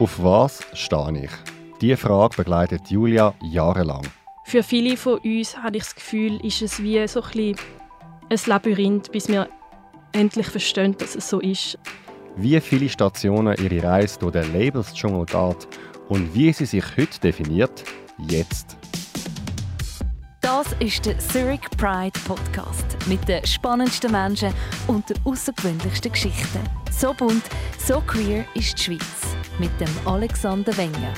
Auf was stehe ich? Diese Frage begleitet Julia jahrelang. Für viele von uns habe ich das Gefühl, ist es wie so ein, ein Labyrinth, bis wir endlich verstehen, dass es so ist. Wie viele Stationen ihre Reise durch den Labels-Dschungel geht und wie sie sich heute definiert, jetzt. Das ist der Zurich Pride Podcast mit den spannendsten Menschen und den außergewöhnlichsten Geschichten. So bunt, so queer ist die Schweiz mit dem Alexander Wenger.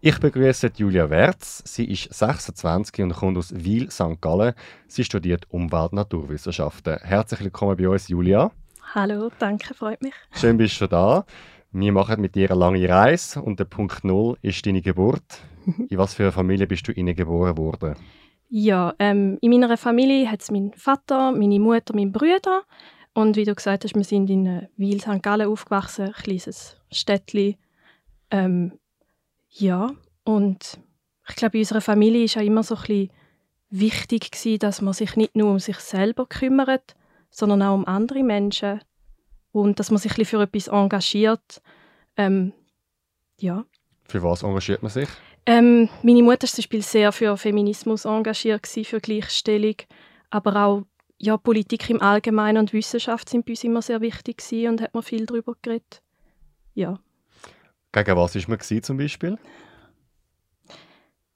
Ich begrüße Julia Wertz. Sie ist 26 und kommt aus Wil, St. Gallen. Sie studiert Umwelt- und Naturwissenschaften. Herzlich willkommen bei uns, Julia. Hallo, danke, freut mich. Schön bist du da. Wir machen mit dir eine lange Reise und der Punkt Null ist deine Geburt. In was für einer Familie bist du geboren worden? Ja, ähm, in meiner Familie hat es meinen Vater, meine Mutter, meinen Bruder. Und wie du gesagt hast, wir sind in Wil, St. Gallen aufgewachsen, ein kleines Städtchen. Ähm, ja, und ich glaube, in unserer Familie war auch immer so ein bisschen wichtig, gewesen, dass man sich nicht nur um sich selber kümmert, sondern auch um andere Menschen. Und dass man sich ein bisschen für etwas engagiert. Ähm, ja. Für was engagiert man sich? Ähm, meine Mutter war zum Beispiel sehr für Feminismus engagiert, gewesen, für Gleichstellung. Aber auch ja, Politik im Allgemeinen und Wissenschaft sind bei uns immer sehr wichtig gewesen und hat man viel darüber geredet. Ja. Gegen was war man zum Beispiel?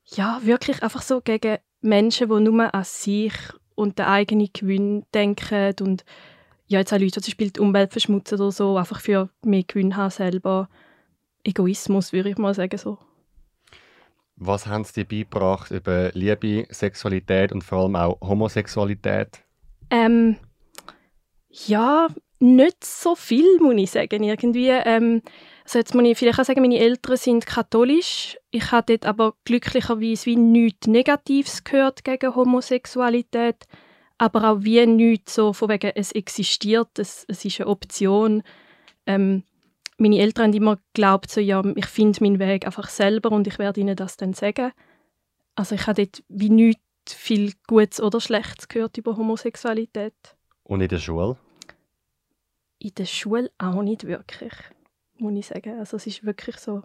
Ja, wirklich einfach so gegen Menschen, die nur an sich und den eigenen Gewinn denken und ja, jetzt auch Leute, die zum Beispiel die Umwelt verschmutzen oder so, einfach für mehr Gewinn haben selber. Egoismus, würde ich mal sagen so. Was haben sie dir beigebracht über Liebe, Sexualität und vor allem auch Homosexualität? Ähm, ja, nicht so viel, muss ich sagen, irgendwie. Ähm, also jetzt muss ich vielleicht auch sagen, meine Eltern sind katholisch. Ich habe dort aber glücklicherweise wie nichts Negatives gehört gegen Homosexualität, aber auch wie nichts so von wegen, es existiert, es, es ist eine Option. Ähm, meine Eltern haben immer geglaubt, so, ja, ich finde meinen Weg einfach selber und ich werde ihnen das dann sagen. Also ich habe dort wie nichts viel Gutes oder Schlechtes gehört über Homosexualität. Und in der Schule? In der Schule auch nicht wirklich muss ich sagen. Also es ist wirklich so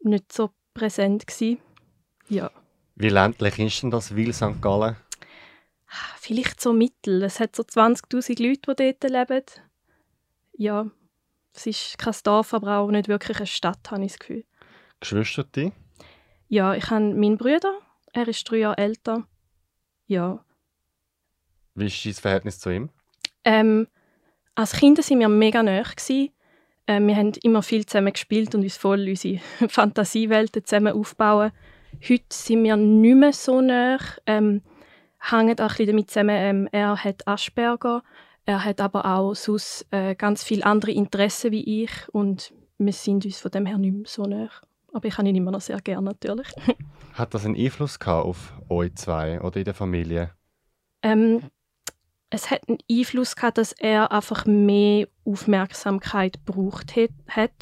nicht so präsent gewesen. Ja. Wie ländlich ist denn das Wil St. Gallen? Vielleicht so mittel. Es hat so 20'000 Leute, die dort leben. Ja, es ist kein Dorf, aber auch nicht wirklich eine Stadt, habe ich das Gefühl. Geschwister? Ja, ich habe meinen Bruder. Er ist drei Jahre älter. Ja. Wie ist dein Verhältnis zu ihm? Ähm, als Kinder waren wir mega nah. Gewesen. Äh, wir haben immer viel zusammen gespielt und uns voll unsere Fantasiewelten zusammen aufbauen. Heute sind wir nicht mehr so nah. Ähm, hängen auch ein damit zusammen. Ähm, er hat Asperger, er hat aber auch sonst äh, ganz viele andere Interessen wie ich und wir sind uns von dem her nicht mehr so nah. Aber ich habe ihn immer noch sehr gerne natürlich. hat das einen Einfluss gehabt auf euch zwei oder in der Familie? Ähm, es hat einen Einfluss gehabt, dass er einfach mehr Aufmerksamkeit gebraucht hat.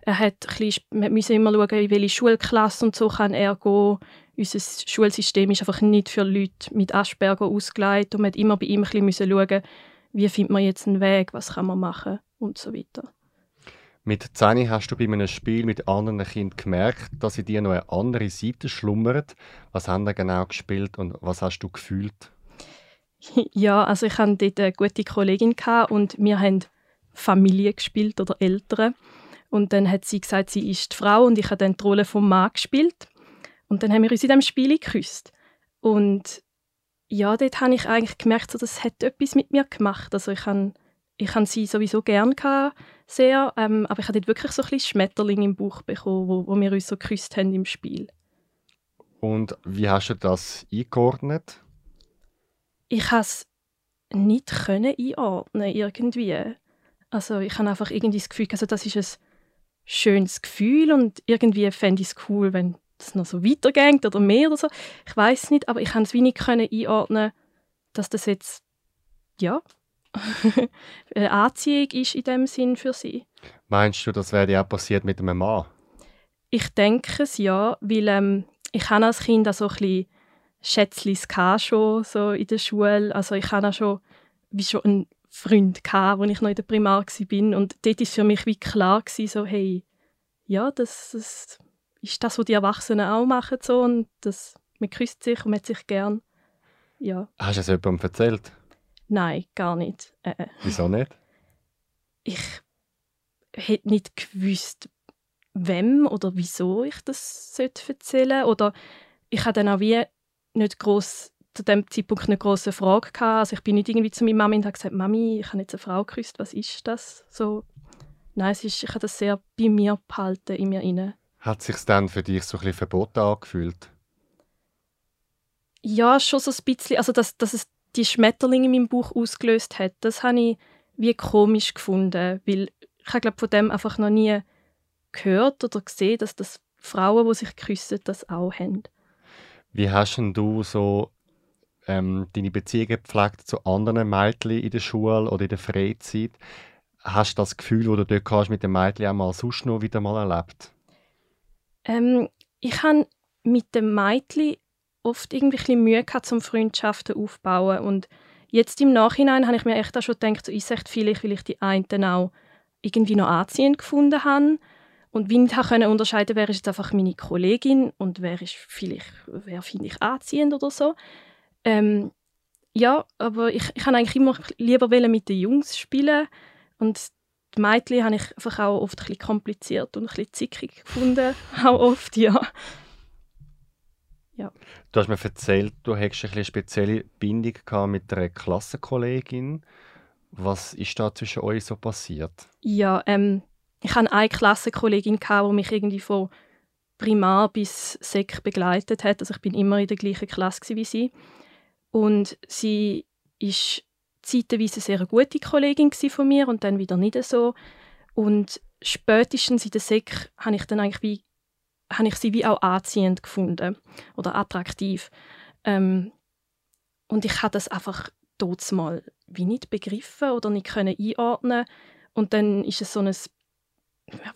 Er hat bisschen, immer schauen, in welche Schulklasse und so kann er gehen. Unser Schulsystem ist einfach nicht für Leute mit Asperger ausgelegt und man hat immer bei ihm ein bisschen schauen, wie findet man jetzt einen Weg, was kann man machen und so weiter. Mit 10 hast du bei einem Spiel mit anderen Kindern gemerkt, dass in dir noch eine andere Seite schlummert. Was haben sie genau gespielt und was hast du gefühlt? Ja, also ich hatte dort eine gute Kollegin und wir haben Familie gespielt oder Eltern. Und dann hat sie gesagt, sie ist die Frau und ich habe dann die Rolle vom Mann gespielt. Und dann haben wir uns in diesem Spiel geküsst. Und ja, dort habe ich eigentlich gemerkt, so, das hat etwas mit mir gemacht. Also ich habe ich habe sie sowieso gern gehabt, sehr, ähm, aber ich habe dort wirklich so ein bisschen Schmetterling im Buch bekommen, wo, wo wir uns so geküsst haben im Spiel. Und wie hast du das eingeordnet? ich konnte es nicht können einordnen irgendwie. Also ich habe einfach irgendwie das Gefühl, also das ist ein schönes Gefühl und irgendwie fände ich es cool, wenn es noch so weitergeht oder mehr oder so. Ich weiß nicht, aber ich kann es wenig können einordnen, dass das jetzt ja eine Anziehung ist in dem Sinn für sie. Meinst du, das wäre ja auch passiert mit einem Mann? Ich denke es ja, weil ähm, ich habe als Kind auch so ein bisschen Schätzlis schon so in der Schule. Also ich hatte auch schon, wie schon einen Freund gehabt, als ich noch in der Primar war. Und dort war für mich wie klar, gewesen, so, hey, ja, das, das ist das, was die Erwachsenen auch machen. So, und das, man küsst sich und man hat sich gern. Ja. Hast du es jemandem erzählt? Nein, gar nicht. Äh, äh. Wieso nicht? Ich hätte nicht gewusst, wem oder wieso ich das erzählen sollte. Oder ich hatte dann auch wie nicht groß zu dem Zeitpunkt eine große Frage gehabt. Also ich bin nicht irgendwie zu meiner Mami und habe gesagt, Mami, ich habe jetzt eine Frau geküsst, was ist das? So, nein, es ist, ich habe das sehr bei mir behalten, in mir inne. Hat sich dann für dich so ein bisschen verboten angefühlt? Ja, schon so ein bisschen. Also dass, dass es die Schmetterlinge in meinem Bauch ausgelöst hat, das habe ich wie komisch gefunden, weil ich habe glaube von dem einfach noch nie gehört oder gesehen, dass das Frauen, die sich küssen, das auch haben. Wie hast denn du so ähm, deine Beziehungen gepflegt zu anderen Mädchen in der Schule oder in der Freizeit? Hast du das Gefühl, das du dort hast, mit den Mädchen auch mal sonst noch wieder mal erlebt? Ähm, ich habe mit den Mädchen oft irgendwie ein Mühe gehabt, um Freundschaften aufzubauen. Und jetzt im Nachhinein habe ich mir echt auch schon gedacht, so ist echt vielleicht, weil ich die einen auch irgendwie noch anziehend gefunden habe. Und wie ich nicht unterscheiden wer ist jetzt einfach meine Kollegin und wer ist vielleicht, wer finde ich anziehend oder so. Ähm, ja, aber ich, ich habe eigentlich immer lieber mit den Jungs spielen und die Mädchen habe ich einfach auch oft ein bisschen kompliziert und ein bisschen zickig gefunden, auch oft, ja. Ja. Du hast mir erzählt, du hättest eine spezielle Bindung mit einer Klassenkollegin. Was ist da zwischen euch so passiert? Ja, ähm, ich hatte eine Klassenkollegin, die mich irgendwie von Primar bis Sek begleitet hat. Also ich bin immer in der gleichen Klasse wie sie. Und sie ist zeitweise eine sehr gute Kollegin von mir und dann wieder nicht so. Und spätestens in der Sek habe ich dann eigentlich wie habe ich sie wie auch anziehend gefunden oder attraktiv. Ähm, und ich habe das einfach dort mal wie nicht begriffen oder nicht können einordnen und dann ist es so eine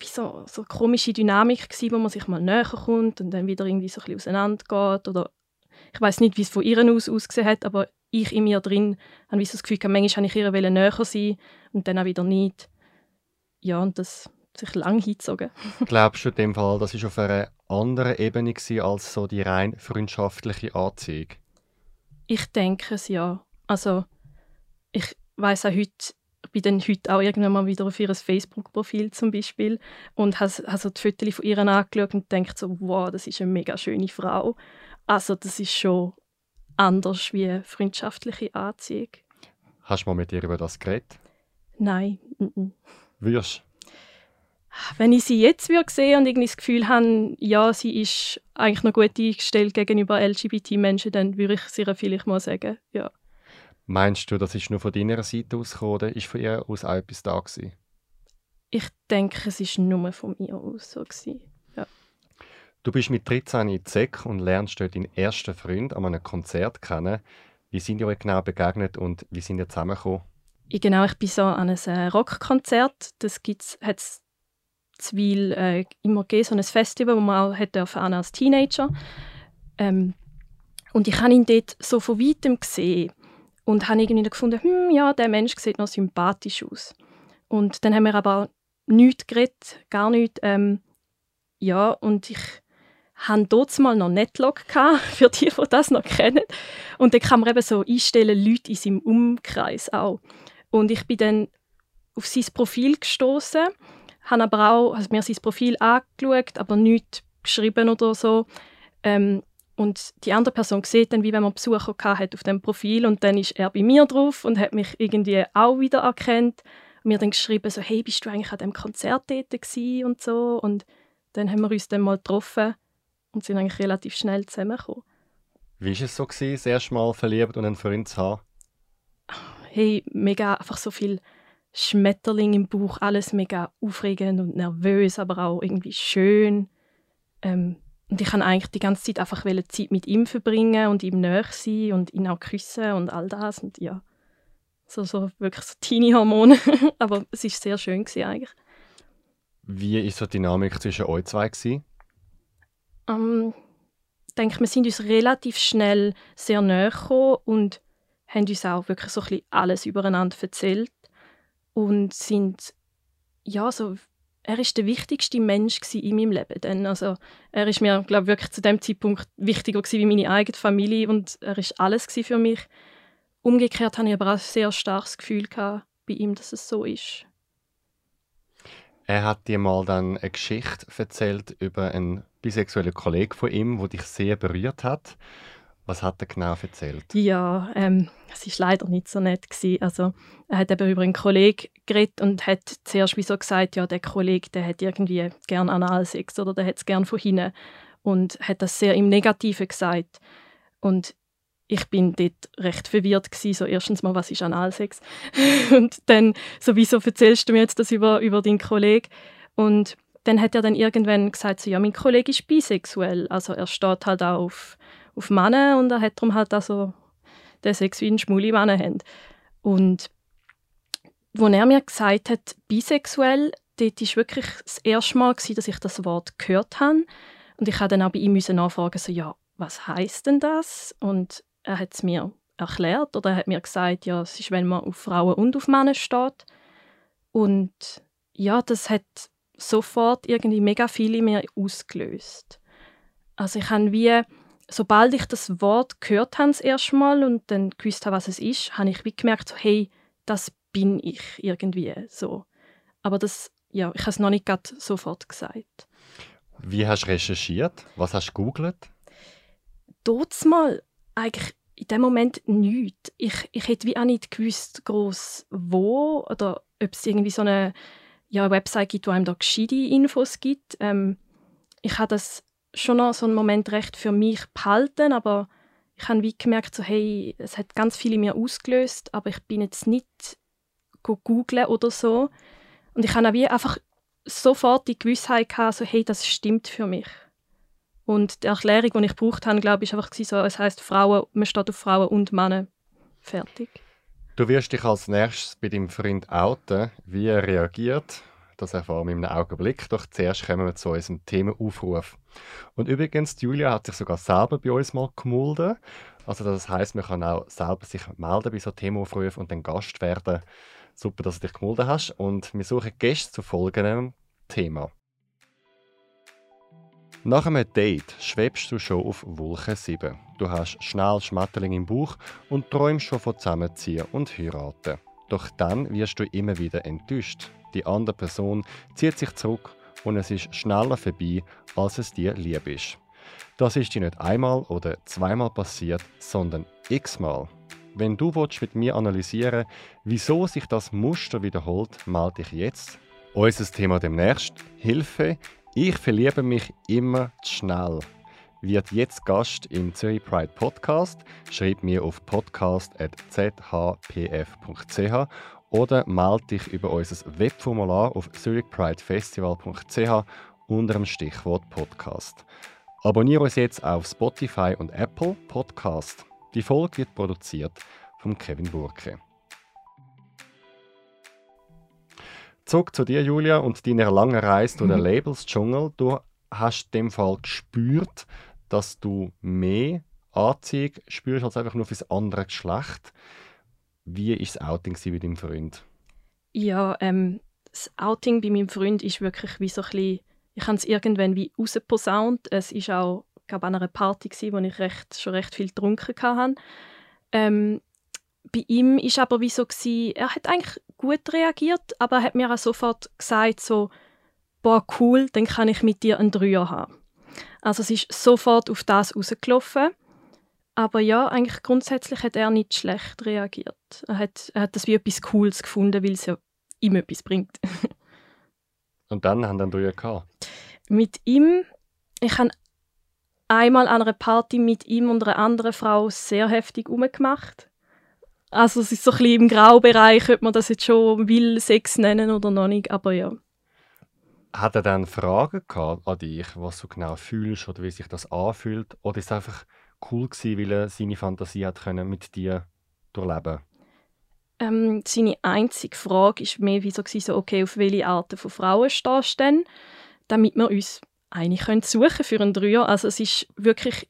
wie so, so komische Dynamik gewesen, wo man sich mal näher kommt und dann wieder irgendwie so ein bisschen auseinander geht oder ich weiß nicht, wie es von ihr aus ausgesehen hat, aber ich in mir drin habe so das Gefühl, manchmal wollte ich ihr näher sein und dann auch wieder nicht. Ja, und das sich lang hingezogen. Glaubst du in dem Fall, das war auf einer anderen Ebene als so die rein freundschaftliche Anziehung? Ich denke es ja. Also ich weiß auch heute, ich bin dann heute auch irgendwann mal wieder auf ihr Facebook-Profil zum Beispiel und habe, habe so die Fotos von ihr angeschaut und denke so, wow, das ist eine mega schöne Frau. Also das ist schon anders wie freundschaftliche Anziehung. Hast du mal mit ihr über das geredet? Nein. N Würdest wenn ich sie jetzt würde sehen und irgendwie das Gefühl habe, ja, sie ist eigentlich noch gut eingestellt gegenüber LGBT-Menschen, dann würde ich sie vielleicht mal sagen, ja. Meinst du, das ist nur von deiner Seite aus gekommen oder ist von ihr aus auch etwas da gewesen? Ich denke, es ist nur von mir aus so gewesen. Du bist mit 13 in Zeck und lernst dort deinen ersten Freund an einem Konzert kennen. Wie sind ihr euch genau begegnet und wie sind ihr zusammengekommen? Genau, ich bin so an einem äh, Rockkonzert. Das hat es Zwil äh, immer gegeben, so ein Festival, wo man auch hätte als Teenager. Ähm, und ich habe ihn dort so von weitem gesehen und habe irgendwie gefunden, hm, ja, der Mensch sieht noch sympathisch aus. Und dann haben wir aber nichts geredet, gar nichts. Ähm, ja, und ich haben dort mal noch Netlog für die, die das noch kennen. Und dann kann man eben so einstellen, Leute in seinem Umkreis auch. Und ich bin dann auf sein Profil gestoßen, habe aber auch also mir sein Profil angeschaut, aber nichts geschrieben oder so. Ähm, und die andere Person sieht dann, wie wenn man Besucher hat auf dem Profil und dann ist er bei mir drauf und hat mich irgendwie auch wieder erkannt und mir dann geschrieben so hey bist du eigentlich an dem Konzert dort und so und dann haben wir uns dann mal getroffen und sind eigentlich relativ schnell zusammengekommen. Wie war es so, gewesen, das erste Mal verliebt und einen Freund zu haben? Hey, mega, einfach so viel Schmetterling im Bauch, alles mega aufregend und nervös, aber auch irgendwie schön. Ähm, und ich kann eigentlich die ganze Zeit einfach Zeit mit ihm verbringen und ihm näher sein und ihn auch küssen und all das. Und ja, so, so wirklich so Teenie-Hormone. aber es war sehr schön gewesen, eigentlich. Wie war so die Dynamik zwischen euch zwei? Gewesen? ähm, denke, wir sind uns relativ schnell sehr nahe gekommen und haben uns auch wirklich so ein bisschen alles übereinander erzählt und sind ja so er ist der wichtigste Mensch in meinem Leben. Dann. Also, er ist mir, glaube wirklich zu dem Zeitpunkt wichtiger wie meine eigene Familie und er ist alles für mich. Umgekehrt hatte ich aber auch ein sehr starkes Gefühl bei ihm, dass es so ist. Er hat dir mal dann eine Geschichte erzählt über einen bisexuellen Kollegen von ihm, wo dich sehr berührt hat. Was hat er genau erzählt? Ja, ähm, es war leider nicht so nett. Gewesen. Also, er hat eben über einen Kollegen geredet und hat zuerst wie so gesagt, ja, der Kollege, der hat irgendwie gern Analsex oder der hat es gern von hinten. Und hat das sehr im Negativen gesagt. Und ich bin dort recht verwirrt gewesen. So erstens mal, was ist Analsex? und dann, so wieso erzählst du mir jetzt das über, über deinen Kollegen? Und dann hat er dann irgendwann gesagt, so, ja, mein Kollege ist bisexuell. Also er steht halt auch auf auf Männer und er hat darum halt auch so den Sex wie ein schmule Männer haben. Und als er mir gesagt hat, bisexuell, dort war wirklich das erste Mal, gewesen, dass ich das Wort gehört habe. Und ich musste dann auch bei ihm nachfragen, so, ja, was heißt denn das? Und er hat es mir erklärt oder er hat mir gesagt, ja, es ist, wenn man auf Frauen und auf Männer steht. Und ja, das hat sofort irgendwie mega viel in mir ausgelöst. Also ich habe wie sobald ich das Wort gehört habe das erste Mal und dann gewusst habe, was es ist, habe ich wie gemerkt, so, hey, das bin ich irgendwie so. Aber das, ja, ich habe es noch nicht sofort gesagt. Wie hast du recherchiert? Was hast du gegoogelt? Dort mal eigentlich in dem Moment nichts. Ich, ich hätte wie auch nicht gewusst, groß wo oder ob es irgendwie so eine ja, Website gibt, wo einem da gescheite Infos gibt. Ähm, ich habe das schon noch so einen Moment recht für mich behalten, aber ich habe wie gemerkt, so, hey, es hat ganz viel in mir ausgelöst, aber ich bin jetzt nicht googeln oder so. Und ich habe auch wie einfach sofort die Gewissheit gehabt, so, hey, das stimmt für mich. Und die Erklärung, die ich gebraucht habe, glaube ich, war einfach so, es heißt Frauen, man steht auf Frauen und Männer. Fertig. Du wirst dich als nächstes bei deinem Freund outen. Wie er reagiert, das erfahren wir einem Augenblick. Doch zuerst kommen wir zu unserem Themenaufruf. Und übrigens, Julia hat sich sogar selber bei uns mal gemulden. Also das heißt, man kann auch selber sich melden bei so Themenaufrufen und dann Gast werden. Super, dass du dich gemulden hast. Und wir suchen Gäste zu folgendem Thema. Nach einem Date schwebst du schon auf Wolke 7. Du hast schnell Schmetterling im Bauch und träumst schon von Zusammenziehen und heiraten. Doch dann wirst du immer wieder enttäuscht. Die andere Person zieht sich zurück und es ist schneller vorbei, als es dir lieb ist. Das ist dir nicht einmal oder zweimal passiert, sondern x-mal. Wenn du mit mir analysieren wieso sich das Muster wiederholt, melde dich jetzt. Unser Thema demnächst: Hilfe, ich verliebe mich immer zu schnell. Wird jetzt Gast im Zürich Pride Podcast. Schreib mir auf podcast.zhpf.ch oder melde dich über unser Webformular auf zurichpridefestival.ch unter dem Stichwort Podcast. Abonniere uns jetzt auf Spotify und Apple Podcast. Die Folge wird produziert von Kevin Burke. Zurück zu dir, Julia, und deiner langen Reise durch den mhm. Labels-Dschungel. Du hast in dem Fall gespürt, dass du mehr Anziehung spürst als einfach nur fürs andere Geschlecht. Wie war das Outing bei deinem Freund? Ja, ähm, das Outing bei meinem Freund ist wirklich wie so ein bisschen, ich habe es irgendwann wie rausposaunt. Es war auch glaube an einer Party gewesen, wo ich recht, schon recht viel getrunken hatte. Ähm, bei ihm ist aber wie so gewesen, er hat eigentlich gut reagiert, aber er hat mir auch sofort gesagt so, boah cool, dann kann ich mit dir einen Dreier haben. Also es ist sofort auf das rausgelaufen. Aber ja, eigentlich grundsätzlich hat er nicht schlecht reagiert. Er hat, er hat das wie etwas Cooles gefunden, weil es ja ihm etwas bringt. Und dann haben dann Dreier gehabt? Mit ihm, ich habe einmal an einer Party mit ihm und einer anderen Frau sehr heftig umgemacht. Also es ist so ein bisschen im Graubereich, ob man das jetzt schon will Sex nennen oder noch nicht, aber ja. Hat er dann Fragen gehabt an dich, was du genau fühlst oder wie sich das anfühlt? Oder ist es einfach cool gewesen, weil er seine Fantasie hat können mit dir durchleben ähm, Seine einzige Frage war mehr wie so, so, okay, auf welche Arten von Frauen stehst du denn? Damit wir uns eine können suchen für einen Dreier. Also es ist wirklich,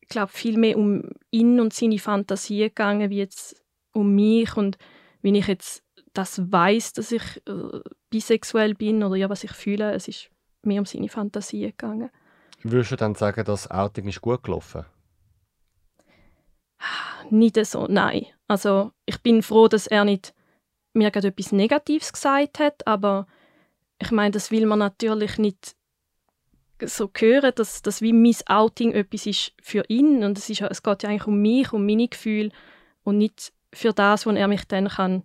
ich glaube, viel mehr um ihn und seine Fantasie gegangen, wie jetzt um mich und wenn ich jetzt das weiß, dass ich äh, bisexuell bin oder ja, was ich fühle, es ist mehr um seine Fantasie gegangen. Würdest du dann sagen, das Outing ist gut gelaufen? Nicht so, nein. Also ich bin froh, dass er nicht mir gerade etwas Negatives gesagt hat, aber ich meine, das will man natürlich nicht so hören, dass, dass wie mein Outing etwas ist für ihn und es, ist, es geht ja eigentlich um mich, um meine Gefühle und nicht für das, wo er mich dann kann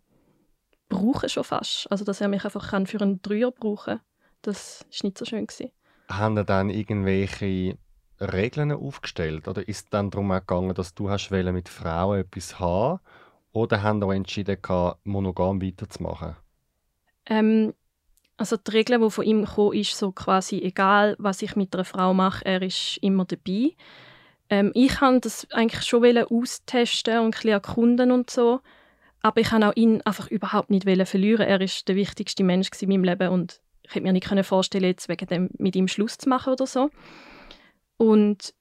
brauchen schon fast. Also dass er mich einfach kann für einen Dreier brauchen Das ist nicht so schön. Haben er dann irgendwelche Regeln aufgestellt oder ist es dann darum gegangen, dass du hast mit Frauen etwas haben oder haben auch entschieden, monogam weiterzumachen? Ähm, also die Regel, die von ihm kam, ist so quasi, egal was ich mit einer Frau mache, er ist immer dabei. Ähm, ich wollte das eigentlich schon austesten und ein erkunden und so. Aber ich wollte auch ihn einfach überhaupt nicht verlieren. Er ist der wichtigste Mensch in meinem Leben und ich hätte mir nicht vorstellen jetzt wegen dem mit ihm Schluss zu machen oder so. Und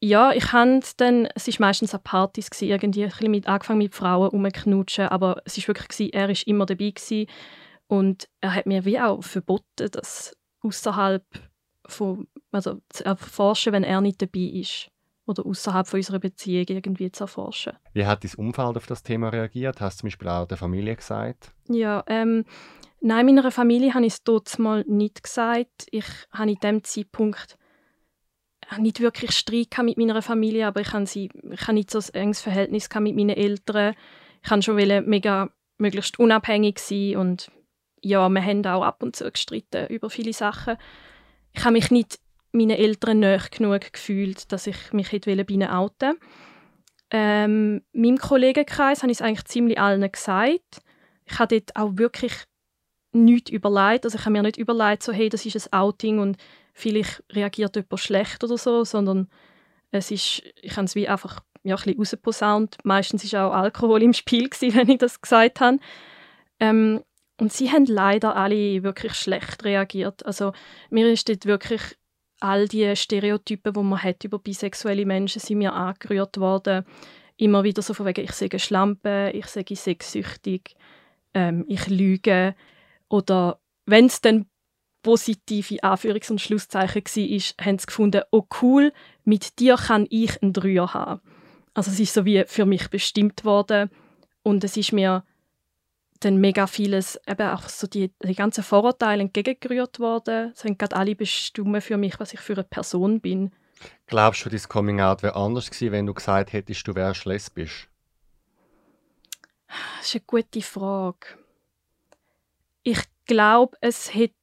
ja, ich habe dann, es war meistens an Partys, gewesen, irgendwie ein bisschen mit, angefangen mit Frauen rumknutschen, aber es war wirklich, gewesen, er war immer dabei gewesen, und er hat mir wie auch verboten, das außerhalb von, also zu erforschen, wenn er nicht dabei ist oder außerhalb von unserer Beziehung irgendwie zu erforschen. Wie hat dein Umfeld auf das Thema reagiert? Hast du zum Beispiel auch der Familie gesagt? Ja, ähm, nein, meiner Familie habe ich es dort mal nicht gesagt. Ich habe in dem Zeitpunkt nicht wirklich Streit mit meiner Familie, aber ich habe, nicht so ein enges Verhältnis mit meinen Eltern. Ich wollte schon mega möglichst unabhängig sein und ja, wir haben auch ab und zu gestritten über viele Sachen. Ich habe mich nicht meinen Eltern näher genug gefühlt, dass ich mich hätte bei ihnen outen ähm, Meinem Kollegenkreis habe ich es eigentlich ziemlich allen gesagt. Ich habe dort auch wirklich nichts überlegt. Also ich habe mir nicht überlegt, so, hey, das ist ein Outing und vielleicht reagiert jemand schlecht oder so, sondern es ist, ich habe es wie einfach ja, ein bisschen rausposaunt. Meistens war auch Alkohol im Spiel, gewesen, wenn ich das gesagt habe. Ähm, und sie haben leider alle wirklich schlecht reagiert. Also mir ist dort wirklich all die Stereotypen, die man hat über bisexuelle Menschen, sind mir angerührt worden. Immer wieder so von wegen, ich sage Schlampe, ich sage sexsüchtig, ähm, ich lüge. Oder wenn es dann positive Anführungs- und Schlusszeichen war, haben sie gefunden, oh cool, mit dir kann ich einen Dreier haben. Also es ist so wie für mich bestimmt worden und es ist mir dann mega vieles, eben auch so die, die ganzen Vorurteile entgegengerührt worden. Es haben gerade alle bestimmt für mich, was ich für eine Person bin. Glaubst du, dein Coming-out wäre anders gewesen, wenn du gesagt hättest, du wärst lesbisch? Das ist eine gute Frage. Ich glaube, es hätte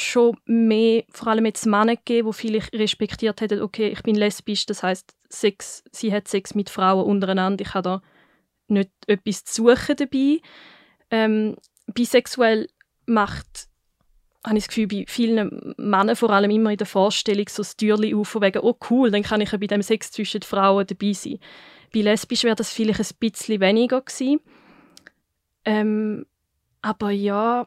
schon mehr, vor allem jetzt Männer gegeben, die vielleicht respektiert hätten, okay, ich bin lesbisch, das heißt, Sex, sie hat Sex mit Frauen untereinander, ich habe da nicht etwas zu suchen dabei ähm, bisexuell macht, habe ich das Gefühl, bei vielen Männern vor allem immer in der Vorstellung so das Türchen auf, von wegen, oh cool, dann kann ich ja bei dem Sex zwischen Frauen dabei sein. Bei lesbisch wäre das vielleicht ein bisschen weniger gewesen. Ähm, aber ja,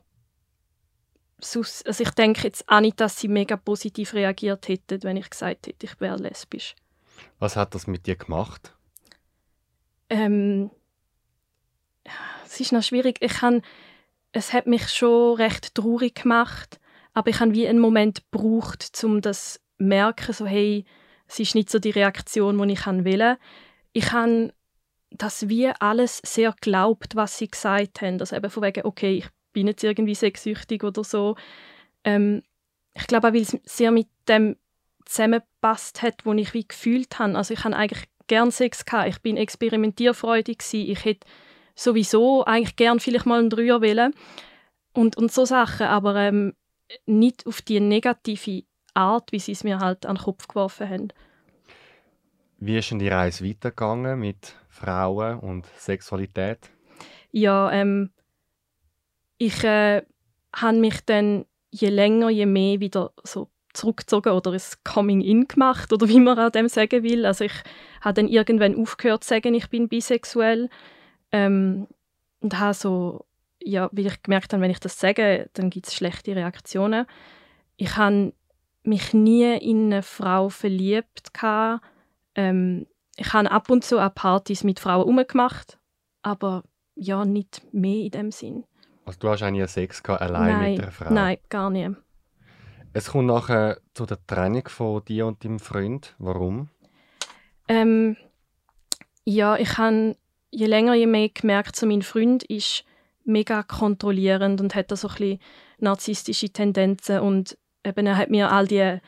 sonst, also ich denke jetzt auch nicht, dass sie mega positiv reagiert hätten, wenn ich gesagt hätte, ich wäre lesbisch. Was hat das mit dir gemacht? Ähm, es ist noch schwierig. Ich han, es hat mich schon recht traurig gemacht, aber ich habe wie einen Moment gebraucht, um das zu merken, so hey, es ist nicht so die Reaktion, die ich will. Ich habe das wie alles sehr glaubt, was sie gesagt haben. Also eben von wegen, okay, ich bin jetzt irgendwie sexsüchtig oder so. Ähm, ich glaube auch, weil es sehr mit dem zusammengepasst hat, wo ich wie gefühlt habe. Also ich habe eigentlich gern Sex gehabt. Ich bin experimentierfreudig gewesen. Ich hätte sowieso eigentlich gern vielleicht mal einen Dreier wählen und, und so Sachen, aber ähm, nicht auf die negative Art, wie sie es mir halt an den Kopf geworfen haben. Wie ist denn die Reise weitergegangen mit Frauen und Sexualität? Ja, ähm, ich äh, habe mich dann je länger, je mehr wieder so zurückgezogen oder ein Coming-in gemacht oder wie man an dem sagen will. Also ich habe dann irgendwann aufgehört zu sagen, ich bin bisexuell. Ähm, und habe so, ja, wie ich gemerkt habe, wenn ich das sage, dann gibt es schlechte Reaktionen. Ich habe mich nie in eine Frau verliebt. Ähm, ich habe ab und zu an Partys mit Frauen umgemacht, aber ja, nicht mehr in dem Sinn. Also du hast eigentlich Sex gehabt, allein nein, mit einer Frau? Nein, gar nicht. Es kommt nachher zu der Trennung von dir und deinem Freund. Warum? Ähm, ja, ich habe je länger, je mehr gemerkt, so mein Freund ist mega kontrollierend und hat da so ein bisschen narzisstische Tendenzen und eben er hat mir all die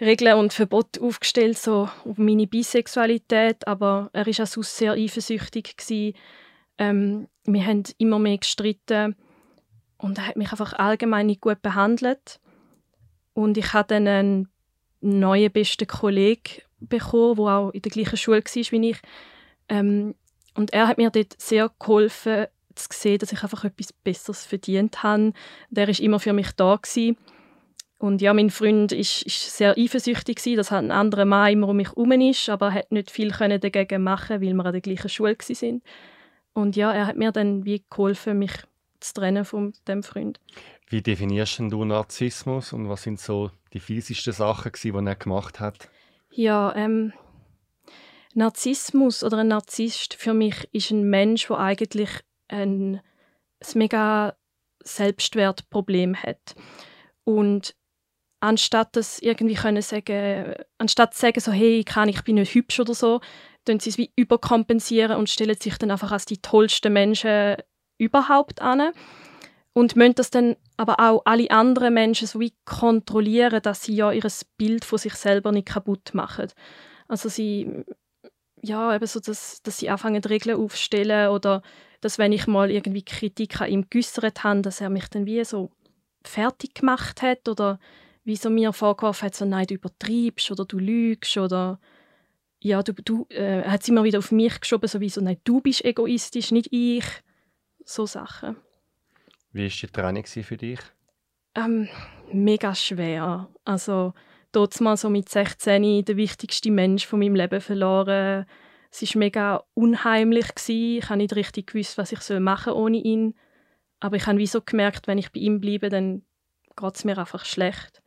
Regeln und Verbote aufgestellt so auf meine Bisexualität, aber er ist auch sonst sehr eifersüchtig gewesen. Ähm, wir haben immer mehr gestritten und er hat mich einfach allgemein nicht gut behandelt und ich hatte dann einen neuen besten Kollegen bekommen, der auch in der gleichen Schule war wie ich. Ähm, und er hat mir dort sehr geholfen, zu sehen, dass ich einfach etwas Besseres verdient habe. Der ist immer für mich da gewesen. Und ja, mein Freund ist, ist sehr eifersüchtig gewesen, dass ein anderer Mann immer um mich herum ist, aber er hat nicht viel dagegen machen, weil wir an der gleichen Schule sind. Und ja, er hat mir dann wie geholfen, mich zu trennen von dem Freund. Wie definierst du Narzissmus und was sind so die fiesesten Sachen, die er gemacht hat? Ja, ähm, Narzissmus oder ein Narzisst für mich ist ein Mensch, der eigentlich ein, ein mega Selbstwertproblem hat. Und anstatt das irgendwie können sagen, anstatt zu sagen so, hey, kann ich bin nicht hübsch oder so, tun sie es wie überkompensieren und stellen sich dann einfach als die tollsten Menschen überhaupt an und müssen das dann aber auch alle anderen Menschen so wie kontrollieren, dass sie ja ihr Bild von sich selber nicht kaputt machen. Also sie ja eben so, dass, dass sie anfangen Regeln aufstellen oder dass wenn ich mal irgendwie Kritik an ihm geäußert habe, dass er mich dann wie so fertig gemacht hat oder wie so mir vorgeworfen hat, so nein, du übertreibst oder du lügst oder ja, du, du äh, hat sie immer wieder auf mich geschoben, so wie so, nein, du bist egoistisch, nicht ich. So Sachen. Wie war die Trennung für dich? Ähm, mega schwer. Also, dort mal so mit 16 der wichtigste Mensch von meinem Leben verloren es war mega unheimlich. Gewesen. Ich habe nicht richtig gewusst, was ich machen soll ohne ihn. Aber ich habe wie so gemerkt, wenn ich bei ihm bleibe, dann geht es mir einfach schlecht.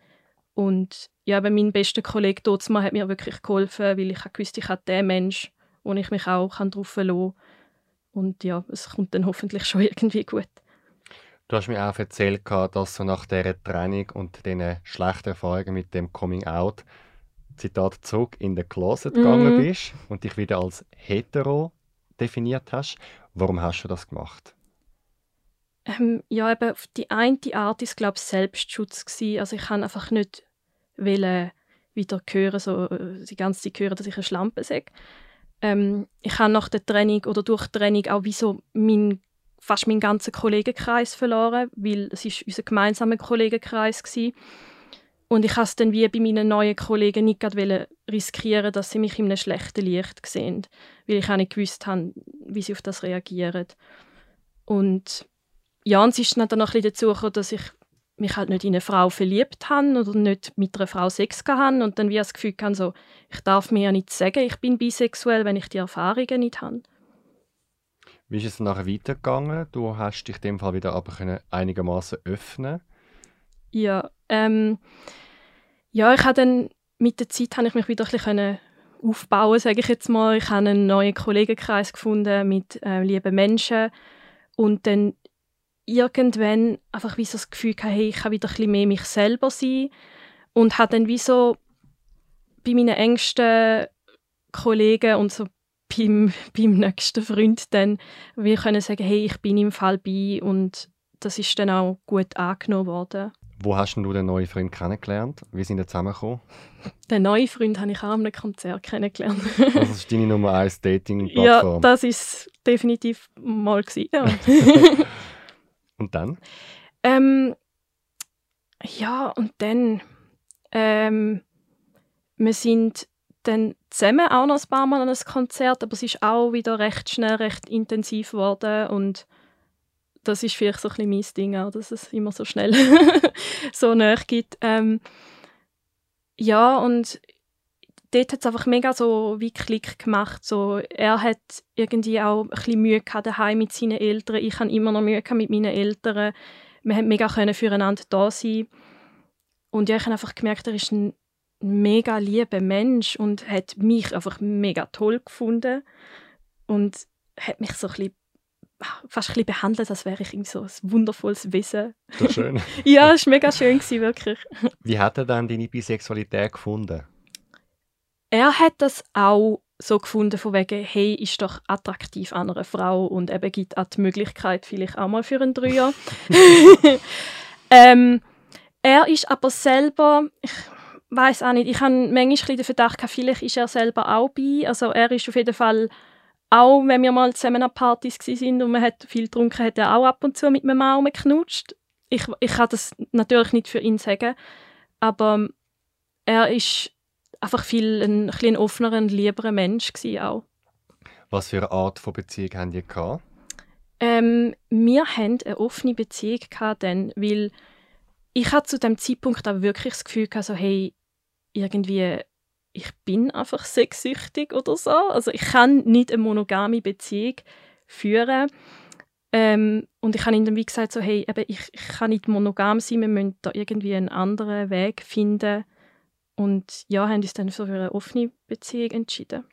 Und ja, aber mein bester Kollege Dotzmann hat mir wirklich geholfen, weil ich gewusst ich habe den Mensch, wo ich mich auch darauf verlassen kann. Und ja, es kommt dann hoffentlich schon irgendwie gut. Du hast mir auch erzählt, dass du nach dieser Trennung und diesen schlechten Erfahrungen mit dem Coming Out Zitat zurück in den Closet mhm. gegangen bist und dich wieder als hetero definiert hast. Warum hast du das gemacht? Ähm, ja, eben auf die eine Art ist glaube ich Selbstschutz gewesen. Also ich kann einfach nicht wollen, wieder hören, so äh, die ganze Zeit hören, dass ich eine Schlampe sage. Ähm, ich habe nach der Training oder durch die Training auch wie so mein, fast meinen ganzen Kollegenkreis verloren, weil es ist unser gemeinsamer Kollegenkreis war. Und ich es dann wie bei meinen neuen Kollegen nicht gerade riskieren, dass sie mich in einem schlechten Licht sehen, weil ich auch nicht gewusst habe, wie sie auf das reagieren. Und ja, und es ist dann noch ein bisschen dazu gekommen, dass ich mich halt nicht in eine Frau verliebt habe oder nicht mit einer Frau Sex habe und dann wie das Gefühl hatte, so, ich darf mir ja nicht sagen, ich bin bisexuell, wenn ich die Erfahrungen nicht habe. Wie ist es nachher weitergegangen? Du hast dich in dem Fall wieder aber einigermaßen öffnen ja, ähm, ja, ich habe dann mit der Zeit habe ich mich wieder ein bisschen aufbauen, sage ich jetzt mal. Ich habe einen neuen Kollegenkreis gefunden mit äh, lieben Menschen und dann irgendwann einfach wie so das Gefühl gehabt, hey, ich kann wieder ein bisschen mehr mich selber sein und habe dann wie so bei meinen engsten Kollegen und so beim, beim nächsten Freund dann wir können sagen, hey, ich bin im Fall bei und das ist dann auch gut angenommen worden. Wo hast du den neuen Freund kennengelernt? Wie sind ihr zusammengekommen? Den neuen Freund habe ich auch an einem Konzert kennengelernt. das ist deine Nummer 1 Dating-Plattform? Ja, das war es definitiv mal. Gewesen, ja. Und dann? Ähm, ja, und dann... Ähm, wir sind dann zusammen auch noch ein paar Mal an einem Konzert, aber es ist auch wieder recht schnell, recht intensiv geworden und das ist vielleicht so ein bisschen mein Ding auch, dass es immer so schnell so näher gibt. Ähm, ja, und dort hat es einfach mega so wie Klick gemacht. So, er hat irgendwie auch ein bisschen Mühe gehabt daheim mit seinen Eltern. Ich habe immer noch Mühe gehabt mit meinen Eltern. Wir haben mega können füreinander da sein. Und ja, ich habe einfach gemerkt, er ist ein mega lieber Mensch und hat mich einfach mega toll gefunden und hat mich so ein bisschen fast ein bisschen behandelt, als wäre ich irgendwie so ein wundervolles Wesen. Das ist schön. ja, es war mega schön, gewesen, wirklich. Wie hat er dann deine Bisexualität gefunden? Er hat das auch so gefunden, von wegen, hey, ist doch attraktiv an einer Frau und eben gibt auch die Möglichkeit, vielleicht auch mal für einen Dreier. ähm, er ist aber selber, ich weiß auch nicht, ich habe manchmal den Verdacht gehabt, vielleicht ist er selber auch bei. Also er ist auf jeden Fall auch, wenn wir mal zusammen an Partys sind und man hat viel getrunken, hat er auch ab und zu mit meinem Mann geknutscht. Ich, ich kann das natürlich nicht für ihn sagen, aber er ist einfach viel ein, ein, ein offener, ein lieberer Mensch auch. Was für eine Art von Beziehung haben die gehabt? Ähm, wir hatten eine offene Beziehung gehabt, dann, weil ich hatte zu dem Zeitpunkt auch wirklich das Gefühl gehabt, so, hey, irgendwie, ich bin einfach sexsüchtig oder so. Also ich kann nicht eine monogame Beziehung führen. Ähm, und ich habe ihm dann wie gesagt, so, hey, eben, ich, ich kann nicht monogam sein, wir müssen da irgendwie einen anderen Weg finden. Und ja, haben uns dann für eine offene Beziehung entschieden.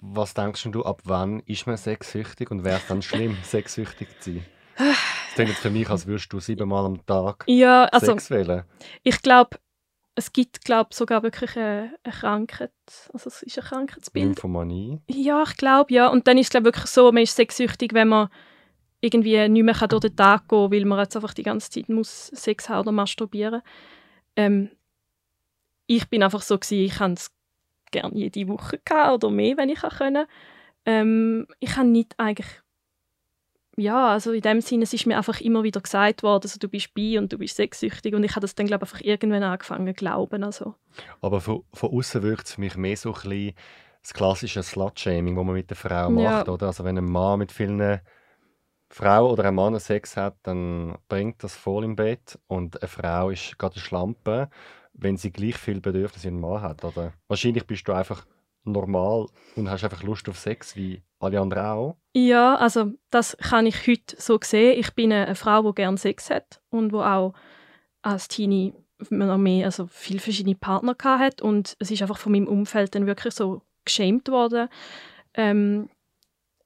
Was denkst du, ab wann ist man sexsüchtig und wäre es dann schlimm, sexsüchtig zu sein? Das klingt für mich, als würdest du siebenmal am Tag ja, also, Sex wählen. Ich glaube, es gibt glaub, sogar wirklich eine, eine Krankheit. Also es ist ein Krankheitsbild. Nymphomanie? Ja, ich glaube, ja. Und dann ist es glaub, wirklich so, man ist sexsüchtig, wenn man irgendwie nicht mehr durch den Tag gehen kann, weil man jetzt einfach die ganze Zeit muss Sex haben oder masturbieren ähm, Ich bin einfach so, gewesen, ich habe es gerne jede Woche gehabt oder mehr, wenn ich können. Ähm, ich habe nicht eigentlich ja, also in dem Sinne, es ist mir einfach immer wieder gesagt worden, also du bist bi und du bist sexsüchtig und ich habe das dann glaube einfach irgendwann angefangen zu glauben. Also. Aber von, von außen wirkt es für mich mehr so ein bisschen das klassische Slut-Shaming, das man mit der Frau macht, ja. oder? Also wenn ein Mann mit vielen Frau oder ein Mann Sex hat, dann bringt das voll im Bett und eine Frau ist gerade eine Schlampe, wenn sie gleich viel Bedürfnisse wie ein Mann hat, oder? Wahrscheinlich bist du einfach normal und hast einfach Lust auf Sex wie alle anderen auch? Ja, also das kann ich heute so sehen. Ich bin eine, Frau, die gerne Sex hat und wo auch als Teenie noch mehr, also viele verschiedene Partner hat und es ist einfach von meinem Umfeld dann wirklich so geschämt worden. Ähm,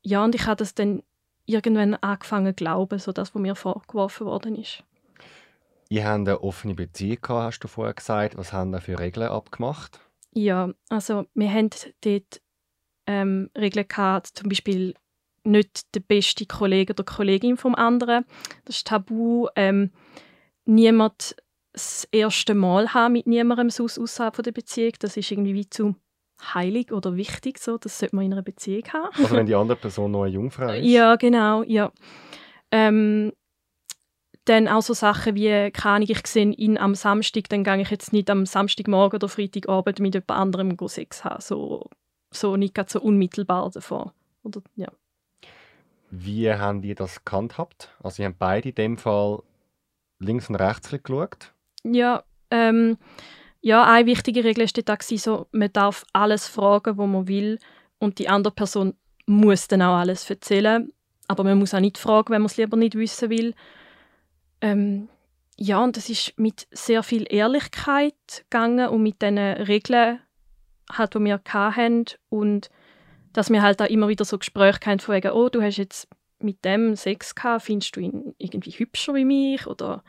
ja, und ich habe das dann irgendwann angefangen zu glauben, so das, was mir vorgeworfen worden ist. Ihr habt eine offene Beziehung gehabt, hast du vorher gesagt. Was haben da für Regeln abgemacht? Ja, also wir haben dort ähm, Regeln gehabt, zum Beispiel nicht der beste Kollege oder Kollegin vom anderen. Das ist tabu. Ähm, niemand das erste Mal haben mit niemandem sonst außerhalb der Beziehung. Das ist irgendwie wie zu heilig oder wichtig. So. Das sollte man in einer Beziehung haben. Also wenn die andere Person noch eine Jungfrau ist? Ja, genau. Ja. Ähm, dann auch so Sachen wie, keine Ahnung, ich sehe ihn am Samstag, dann gehe ich jetzt nicht am Samstagmorgen oder Freitagabend mit jemand anderem Sex haben. So, so nicht so unmittelbar davor. Oder, ja. Wie haben die das gehandhabt? Also, ihr habt beide in dem Fall links und rechts geschaut? Ja, ähm, ja, eine wichtige Regel war dort so, man darf alles fragen, was man will und die andere Person muss dann auch alles erzählen. Aber man muss auch nicht fragen, wenn man es lieber nicht wissen will. Ähm, ja, und das ist mit sehr viel Ehrlichkeit gegangen und mit den Regeln, halt, die wir hatten. Und dass wir halt auch immer wieder so Gespräche hatten von wegen, oh, du hast jetzt mit dem Sex gehabt, findest du ihn irgendwie hübscher wie mich? Oder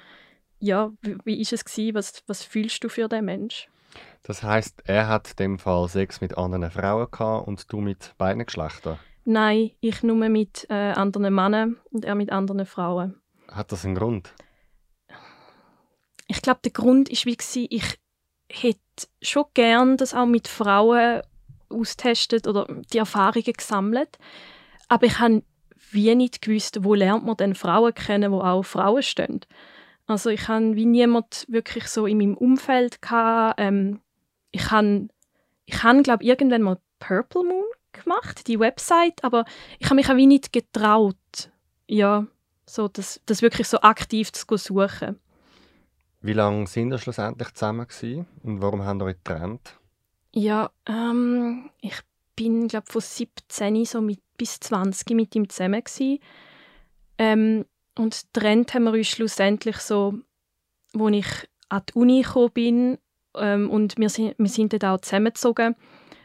ja, wie, wie ist es gewesen? Was, was fühlst du für den Mensch? Das heißt, er hat in dem Fall Sex mit anderen Frauen gehabt und du mit beiden Geschlechtern? Nein, ich nur mit äh, anderen Männern und er mit anderen Frauen. Hat das einen Grund? Ich glaube, der Grund ist wie gewesen, ich hätte schon gern das auch mit Frauen austestet oder die Erfahrungen gesammelt, aber ich habe wie nicht gewusst, wo lernt man denn Frauen kennen, wo auch Frauen stehen. Also ich habe wie niemand wirklich so in meinem Umfeld gehabt. Ähm, ich habe, ich habe glaube irgendwann mal Purple Moon gemacht, die Website, aber ich habe mich auch wie nicht getraut, ja, so das, das wirklich so aktiv zu suchen. Wie lange sind wir schlussendlich zusammen gewesen? und warum haben wir euch getrennt? Ja, ähm, ich bin glaube von 17 so mit, bis 20 mit ihm zusammen gewesen. Ähm, und getrennt haben wir uns schlussendlich so, als ich an die Uni gekommen bin ähm, und wir sind, wir sind dann auch zusammengezogen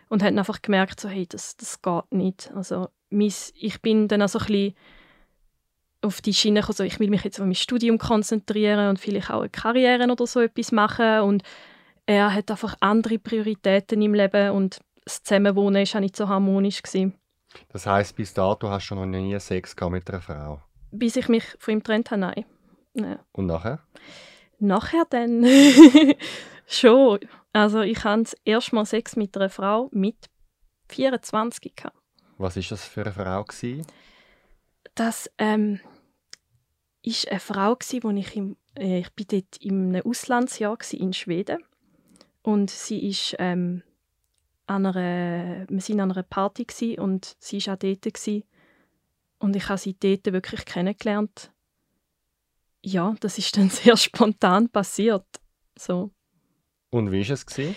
und haben einfach gemerkt, so, hey, das, das geht nicht. Also, ich bin dann also ein bisschen auf die Schiene gekommen, so, ich will mich jetzt auf mein Studium konzentrieren und vielleicht auch eine Karriere oder so etwas machen und er hat einfach andere Prioritäten im Leben und das Zusammenwohnen war auch nicht so harmonisch. Gewesen. Das heisst, bis dato hast du noch nie Sex mit einer Frau? Bis ich mich von ihm getrennt habe, nein. nein. Und nachher? Nachher dann schon. Also ich hatte das erste Mal Sex mit einer Frau mit 24 gehabt. Was war das für eine Frau? Gewesen? Das ähm, ist eine Frau, gewesen, wo ich, im, äh, ich bin dort in einem Auslandsjahr in Schweden und sie ist ähm, an einer, wir waren an einer Party gewesen, und sie war auch dort. Gewesen. Und ich habe sie dort wirklich kennengelernt. Ja, das ist dann sehr spontan passiert. So. Und wie war es? Gewesen?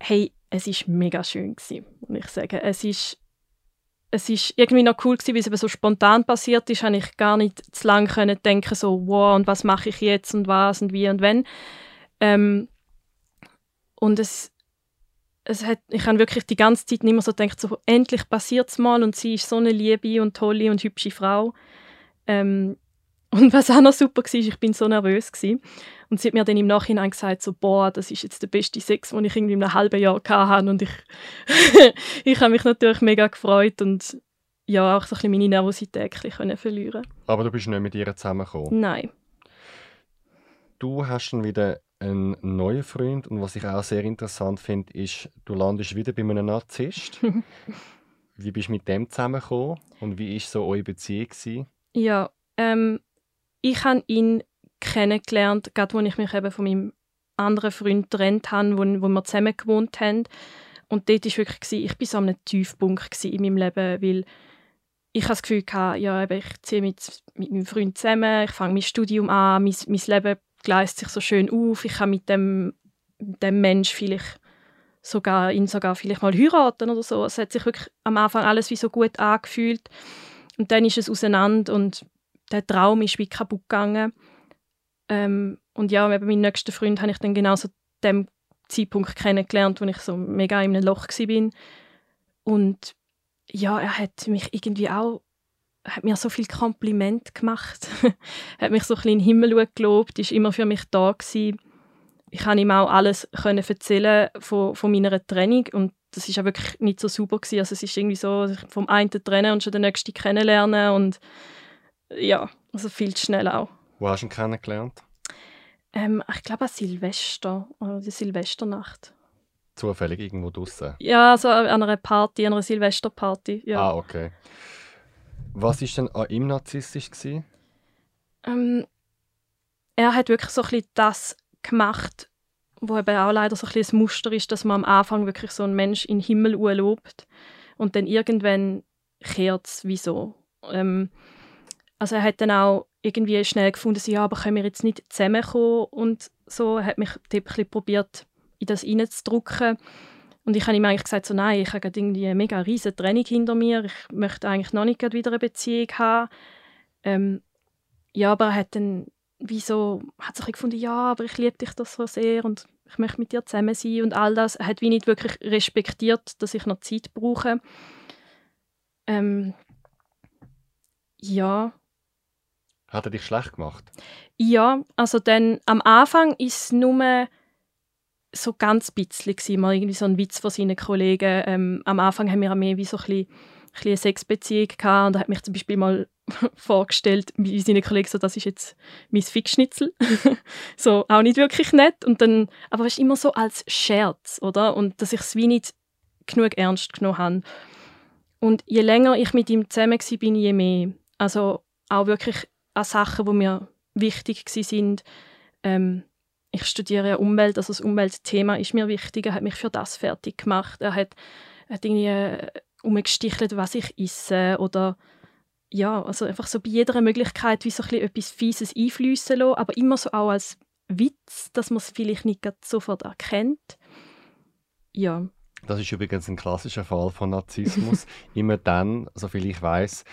Hey, es war mega schön, gewesen, muss ich sagen. Es ist, es ist irgendwie noch cool, gewesen, weil es eben so spontan passiert ist. habe ich gar nicht zu lange können denken so, wow, und was mache ich jetzt und was und wie und wenn. Ähm, und es, es hat, ich habe wirklich die ganze Zeit nicht mehr so gedacht, so, endlich passiert es mal und sie ist so eine liebe und tolle und hübsche Frau. Ähm, und was auch noch super war, ich bin so nervös gewesen. und sie hat mir dann im Nachhinein gesagt so, boah, das ist jetzt der beste Sex, den ich irgendwie in einem halben Jahr hatte und ich, ich habe mich natürlich mega gefreut und ja, auch so ein bisschen meine Nervosität können verlieren. Aber du bist nicht mit ihr zusammengekommen? Nein. Du hast dann wieder einen neuen Freund und was ich auch sehr interessant finde, ist, du landest wieder bei einem Narzisst. wie bist du mit dem zusammengekommen und wie war so eure Beziehung? Gewesen? Ja, ähm, ich habe ihn kennengelernt, gerade als ich mich eben von meinem anderen Freund getrennt habe, wo, wo wir zusammen gewohnt haben. Und dort war wirklich, ich war so an einem Tiefpunkt in meinem Leben, weil ich das Gefühl hatte, ja, eben, ich ziehe mit, mit meinem Freund zusammen, ich fange mein Studium an, mein, mein Leben gleist sich so schön auf. Ich kann mit dem, dem Mensch vielleicht sogar, ihn sogar vielleicht mal heiraten oder so. Es hat sich wirklich am Anfang alles wie so gut angefühlt. Und dann ist es auseinander und der Traum ist wie kaputt gegangen. Ähm, und ja, eben meinen nächsten Freund habe ich dann genau so dem Zeitpunkt kennengelernt, wo ich so mega in einem Loch war. Und ja, er hat mich irgendwie auch hat mir so viel Kompliment gemacht, hat mich so ein bisschen in den Himmel gelobt, ist immer für mich da gewesen. Ich konnte ihm auch alles können erzählen von, von meiner Training und das ist auch wirklich nicht so super gewesen. Also es ist irgendwie so vom einen trennen und schon den nächsten kennenlernen und ja, also viel zu schnell auch. Wo hast du ihn kennengelernt? Ähm, ich glaube an Silvester oder die Silvesternacht. Zufällig irgendwo draußen? Ja, also an einer Party, an einer Silvesterparty. Ja. Ah, okay. Was war denn an ihm narzisstisch? Ähm, er hat wirklich so ein bisschen das gemacht, wo eben auch leider so ein bisschen das Muster ist, dass man am Anfang wirklich so einen Mensch in den Himmel lobt und dann irgendwann kehrt es wie so. Ähm, also er hat dann auch irgendwie schnell gefunden, ja, aber können wir jetzt nicht zusammenkommen und so. Er hat mich ein bisschen probiert, in das reinzudrücken. Und ich habe ihm eigentlich gesagt, so, nein, ich habe irgendwie eine mega riesige Training hinter mir, ich möchte eigentlich noch nicht wieder eine Beziehung haben. Ähm, ja, aber er hat dann wie so, hat sich gefunden, ja, aber ich liebe dich das so sehr und ich möchte mit dir zusammen sein und all das. Er hat wie nicht wirklich respektiert, dass ich noch Zeit brauche. Ähm, ja. Hat er dich schlecht gemacht? Ja, also dann am Anfang ist es nur so ganz bisschen mal irgendwie so ein Witz von seinen Kollegen. Ähm, am Anfang haben wir auch mehr wie so ein bisschen, ein bisschen eine Sexbeziehung gehabt und er hat mich zum Beispiel mal vorgestellt, wie seine Kollegen so, das ist jetzt mein Fickschnitzel. so, auch nicht wirklich nett. Und dann, aber es immer so als Scherz, oder? Und dass ich es wie nicht genug ernst genommen habe. Und je länger ich mit ihm zusammen war, bin je mehr. Also auch wirklich an Sachen, die mir wichtig waren. Ähm, ich studiere ja Umwelt, also das Umweltthema ist mir wichtig. Er hat mich für das fertig gemacht. Er hat, hat irgendwie äh, umgestichelt, was ich esse oder ja, also einfach so bei jeder Möglichkeit wie so ein bisschen etwas Fieses einfließen lassen, aber immer so auch als Witz, dass man es vielleicht nicht sofort erkennt. Ja. Das ist übrigens ein klassischer Fall von Narzissmus. immer dann, soviel ich weiß,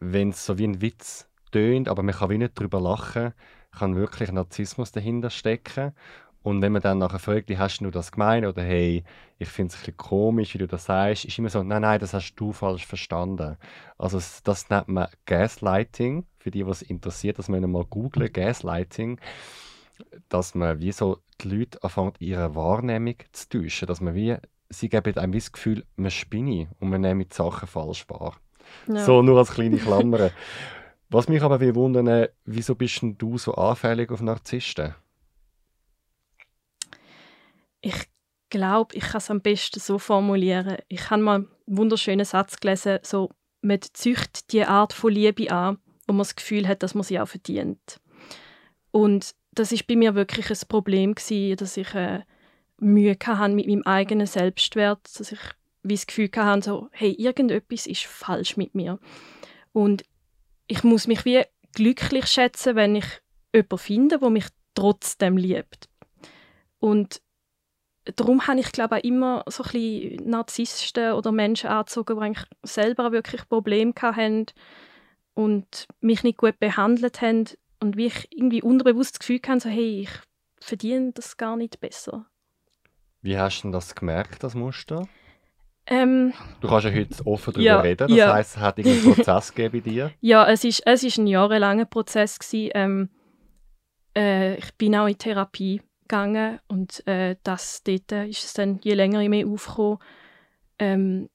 wenn es so wie ein Witz tönt, aber man kann wie nicht drüber lachen, kann wirklich Narzissmus dahinter stecken. Und wenn man dann nachher fragt, wie hast du das gemeint? Oder hey, ich finde es ein bisschen komisch, wie du das sagst, ist immer so, nein, nein, das hast du falsch verstanden. Also das nennt man Gaslighting, für die, was interessiert, dass man mal googlen, Gaslighting, dass man wie so die Leute anfängt, ihre Wahrnehmung zu täuschen, dass man wie, sie geben einem das Gefühl, man spinne und man nehme die Sachen falsch wahr. Ja. So nur als kleine Klammer. was mich aber wundern, wieso bist du so anfällig auf Narzissten? Ich glaube, ich kann es am besten so formulieren. Ich habe mal einen wunderschönen Satz gelesen, so, man züchtet die Art von Liebe an, wo man das Gefühl hat, dass man sie auch verdient. Und das ist bei mir wirklich ein Problem gewesen, dass ich äh, Mühe hatte mit meinem eigenen Selbstwert, dass ich wie das Gefühl hatte, so, hey, irgendetwas ist falsch mit mir. Und ich muss mich wie glücklich schätzen, wenn ich jemanden finde, der mich trotzdem liebt. Und darum habe ich glaube auch immer so ein bisschen Narzissten oder Menschen angezogen, die eigentlich selber wirklich Probleme hatten und mich nicht gut behandelt haben und wie ich irgendwie unterbewusst das Gefühl hatte, so, hey, ich verdiene das gar nicht besser. Wie hast du das gemerkt, das Muster? Ähm, du kannst ja heute offen darüber ja, reden, das ja. heisst, es hat einen Prozess gegeben bei dir? Ja, es ist, es ist ein jahrelanger Prozess. Gewesen. Ähm, äh, ich bin auch in Therapie gegangen und äh, das, dort ist es dann je länger mehr aufgekommen. Ähm,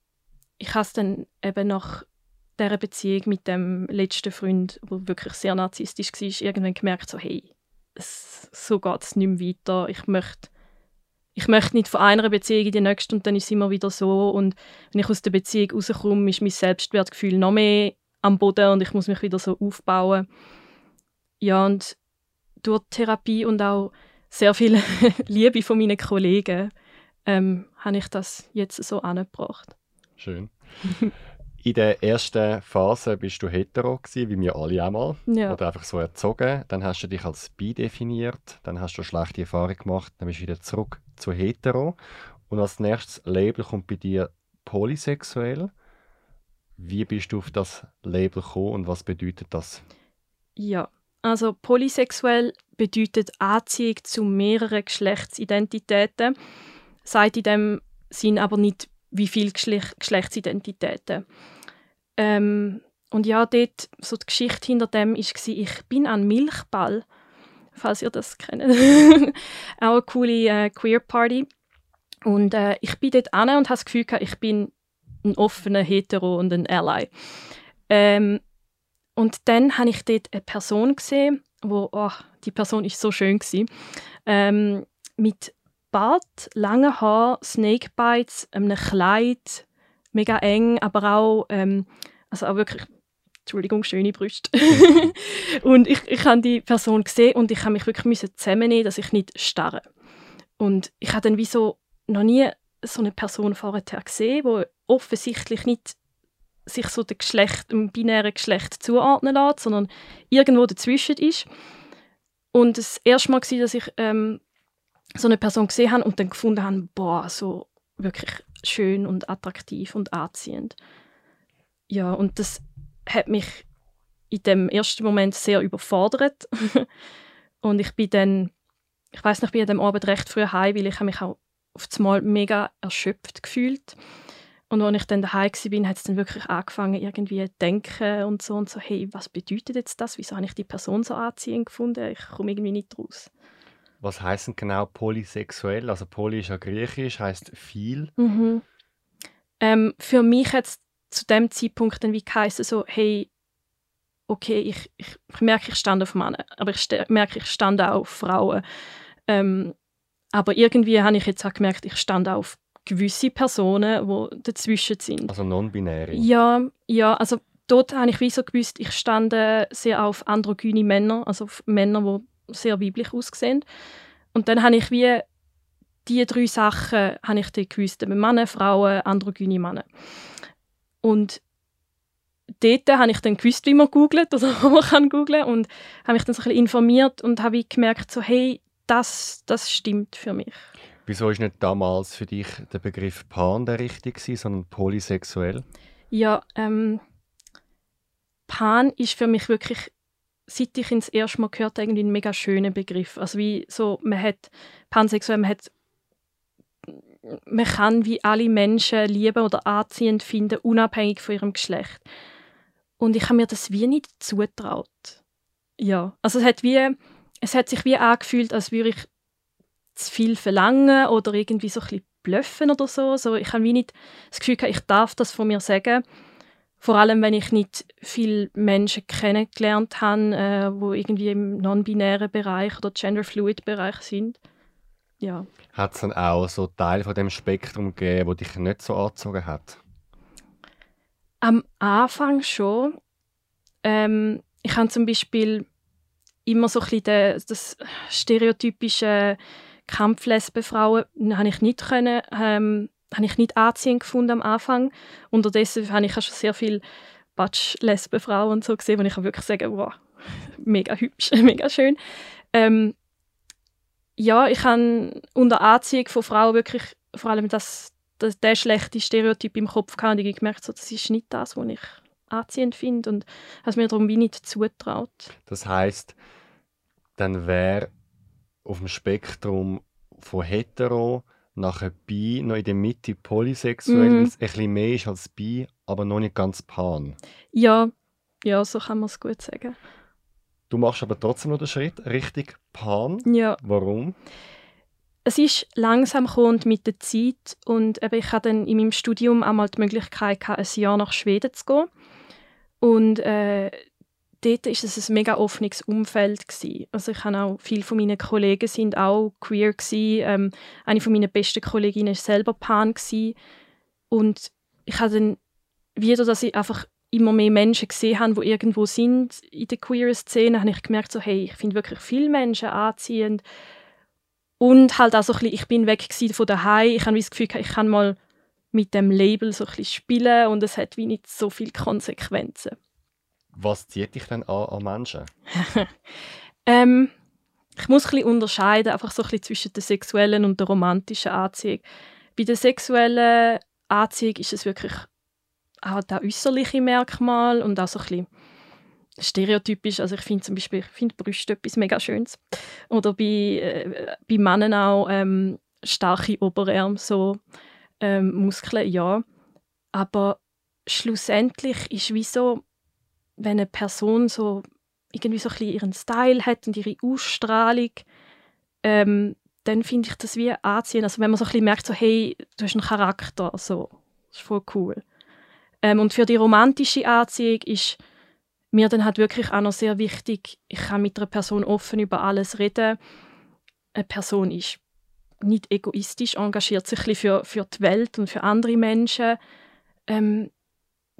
ich habe es dann eben nach dieser Beziehung mit dem letzten Freund, der wirklich sehr narzisstisch war, irgendwann gemerkt, so hey, es, so geht es nicht mehr weiter. Ich möchte, ich möchte nicht von einer Beziehung in die nächste und dann ist es immer wieder so. Und wenn ich aus der Beziehung rauskomme, ist mein Selbstwertgefühl noch mehr am Boden und ich muss mich wieder so aufbauen. Ja, und durch Therapie und auch sehr viel Liebe von meinen Kollegen ähm, habe ich das jetzt so angebracht. Schön. In der ersten Phase bist du hetero gewesen, wie wir alle einmal. Ja. Oder einfach so erzogen. Dann hast du dich als bi definiert. Dann hast du schlechte Erfahrungen gemacht. Dann bist du wieder zurück zu hetero. Und als nächstes Label kommt bei dir polysexuell. Wie bist du auf das Label gekommen und was bedeutet das? Ja, also polysexuell bedeutet Anziehung zu mehreren Geschlechtsidentitäten, sagt in dem Sinn aber nicht, wie viele Geschle Geschlechtsidentitäten. Ähm, und ja, dort, so die Geschichte hinter dem war, ich bin an Milchball, falls ihr das kennt. Auch eine coole äh, Queer Party. Und äh, ich bin dort an und habe das Gefühl, ich bin ein offener Hetero und ein Ally. Ähm, und dann habe ich dort eine Person gesehen, wo, oh, die Person ist so schön ähm, mit Bart, langen Haar, Snakebites, einem Kleid, mega eng, aber auch, ähm, also auch wirklich, Entschuldigung, schöne Brüste. und ich, ich habe die Person gesehen und ich habe mich wirklich müssen zusammennehmen, dass ich nicht starre. Und ich habe dann wie so noch nie so eine Person vorher gesehen, die offensichtlich nicht sich so dem, Geschlecht, dem binären Geschlecht zuordnen lässt, sondern irgendwo dazwischen ist. Und das erste Mal war, dass ich ähm, so eine Person gesehen habe und dann gefunden habe, boah, so wirklich schön und attraktiv und anziehend. Ja, und das hat mich in dem ersten Moment sehr überfordert. und ich bin dann, ich weiß noch, ich bin an dem Abend recht früh heim, weil ich mich auch auf einmal mega erschöpft gefühlt habe und als ich dann daheim war, hat es dann wirklich angefangen, irgendwie zu denken und so und so, hey, was bedeutet jetzt das? Wieso habe ich die Person so anziehend gefunden? Ich komme irgendwie nicht raus. Was heißt denn genau polysexuell? Also poly ist ja griechisch, heißt viel. Mhm. Ähm, für mich hat es zu dem Zeitpunkt dann wie geheißen, so, hey, okay, ich, ich, ich merke, ich stand auf Männer, aber ich merke, ich stand auch auf Frauen. Ähm, aber irgendwie habe ich jetzt auch gemerkt, ich stand auch auf gewisse Personen, die dazwischen sind. Also non-binäre? Ja, ja, also dort habe ich wie so gewusst, ich stand sehr auf androgyne Männer, also auf Männer, die sehr weiblich aussehen. Und dann habe ich wie diese drei Sachen habe ich dann gewusst, Männer, Frauen, androgyne Männer. Und dort habe ich dann gewusst, wie man googelt oder wo man kann googlen und habe mich dann so ein bisschen informiert und habe gemerkt, so hey, das, das stimmt für mich. Wieso ist nicht damals für dich der Begriff Pan der richtige, sondern polysexuell? Ja, ähm, Pan ist für mich wirklich seit ich ihn das erste Mal gehört irgendwie ein mega schöner Begriff. Also wie so, man hat pansexuell, man hat man kann wie alle Menschen lieben oder anziehend finden, unabhängig von ihrem Geschlecht. Und ich habe mir das wie nicht zutraut. Ja, also es hat wie, es hat sich wie angefühlt, als würde ich zu viel verlangen oder irgendwie so ein bisschen blöffen oder so. so ich habe wie nicht das Gefühl gehabt, ich darf das von mir sagen. Vor allem, wenn ich nicht viele Menschen kennengelernt habe, äh, wo irgendwie im non-binären Bereich oder gender-fluid-Bereich sind. Ja. Hat es dann auch so Teile von dem Spektrum gegeben, wo dich nicht so angezogen hat? Am Anfang schon. Ähm, ich habe zum Beispiel immer so ein bisschen das stereotypische Kampflesbenfrauen habe ich nicht können, ähm, habe ich nicht anziehend gefunden am Anfang. Unterdessen habe ich auch schon sehr viele Batsch-Lesbenfrauen und so gesehen, wo ich wirklich sagen, wow, mega hübsch, mega schön. Ähm, ja, ich habe unter Anziehung von Frauen wirklich vor allem das, das, der schlechte Stereotyp im Kopf gehabt und ich gemerkt, so, das ist nicht das, was ich anziehend finde und habe mir darum wie nicht zutraut. Das heißt, dann wäre auf dem Spektrum von hetero nachher bi, noch in der Mitte polysexuell, weil es ein bisschen mehr ist als bi, aber noch nicht ganz pan. Ja, ja, so kann man es gut sagen. Du machst aber trotzdem noch den Schritt richtig pan. Ja. Warum? Es ist langsam gekommen mit der Zeit und eben ich hatte dann in meinem Studium einmal die Möglichkeit, ein Jahr nach Schweden zu gehen. Und äh, dort war es ein mega offenes Umfeld. Gewesen. Also ich habe auch, viele von meinen Kollegen sind auch queer. Gewesen. Ähm, eine von meinen besten Kolleginnen war selber pan. Gewesen. Und ich habe dann wieder, dass ich einfach immer mehr Menschen gesehen habe, die irgendwo sind in der queer Szene, habe ich gemerkt, so, hey, ich finde wirklich viele Menschen anziehend. Und halt auch so ein bisschen, ich bin weg von daheim. Ich habe das Gefühl, ich kann mal mit dem Label so ein bisschen spielen und es hat wie nicht so viele Konsequenzen. Was zieht dich denn an, an Menschen? ähm, ich muss ein bisschen unterscheiden, einfach so ein bisschen zwischen der sexuellen und der romantischen Anziehung. Bei der sexuellen Anziehung ist es wirklich auch das äußerliche Merkmal und auch so ein bisschen stereotypisch. Also ich finde zum Beispiel, ich finde Brüste etwas mega Schönes. Oder bei, äh, bei Männern auch ähm, starke Oberarme, so ähm, Muskeln, ja. Aber schlussendlich ist wie so, wenn eine Person so irgendwie so ein bisschen ihren Style hat und ihre Ausstrahlung, ähm, dann finde ich das wie anziehen. Also wenn man so ein bisschen merkt, so, hey, du hast einen Charakter, so, das ist voll cool. Ähm, und für die romantische Anziehung ist mir dann halt wirklich auch noch sehr wichtig, ich kann mit einer Person offen über alles reden. Eine Person ist nicht egoistisch, engagiert sich ein für, für die Welt und für andere Menschen. Ähm,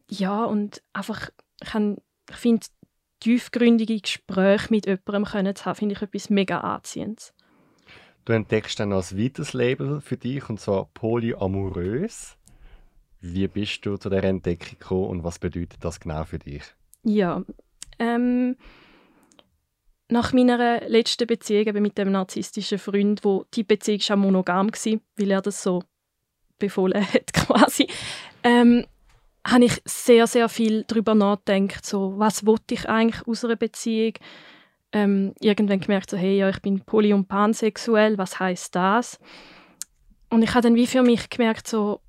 ja, und einfach, ich, ich finde, tiefgründige Gespräche mit jemandem können zu haben, finde ich etwas mega Anziehendes. Du entdeckst dann als weiteres Label für dich, und zwar polyamorös. Wie bist du zu der Entdeckung gekommen und was bedeutet das genau für dich? Ja, ähm, nach meiner letzten Beziehung mit dem narzisstischen Freund, wo die Beziehung schon monogam war, weil er das so befohlen hat quasi, ähm, habe ich sehr, sehr viel darüber nachgedacht, so, was wollte ich eigentlich aus einer Beziehung? Ähm, irgendwann gemerkt, so, hey, ja, ich bin poly- und pansexuell, was heißt das? Und ich habe dann wie für mich gemerkt, so,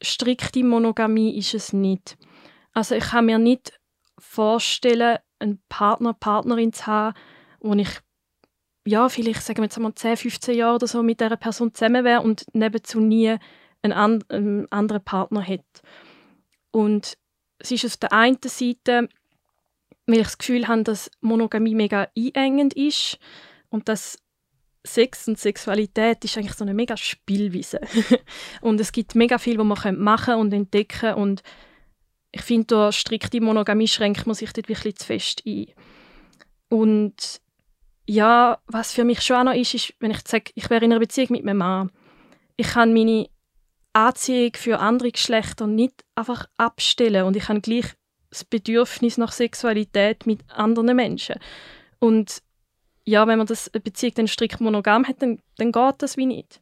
strikte Monogamie ist es nicht. Also ich kann mir nicht vorstellen, einen Partner, Partnerin zu haben, wo ich ja, vielleicht sagen wir jetzt einmal 10, 15 Jahre oder so mit dieser Person zusammen wäre und nebenzu nie einen, an einen anderen Partner hätte. Und es ist auf der einen Seite, weil ich das Gefühl habe, dass Monogamie mega einengend ist und dass Sex und Sexualität ist eigentlich so eine mega Spielwiese. und es gibt mega viel, was man machen und entdecken und ich finde, durch strikte Monogamie schränkt man sich dort wirklich zu fest ein. Und ja, was für mich schon auch noch ist, ist, wenn ich sage, ich wäre in einer Beziehung mit meinem Mann, ich kann meine Anziehung für andere Geschlechter nicht einfach abstellen und ich habe gleich das Bedürfnis nach Sexualität mit anderen Menschen. Und ja, wenn man das eine Beziehung dann strikt monogam hat, dann, dann geht das wie nicht.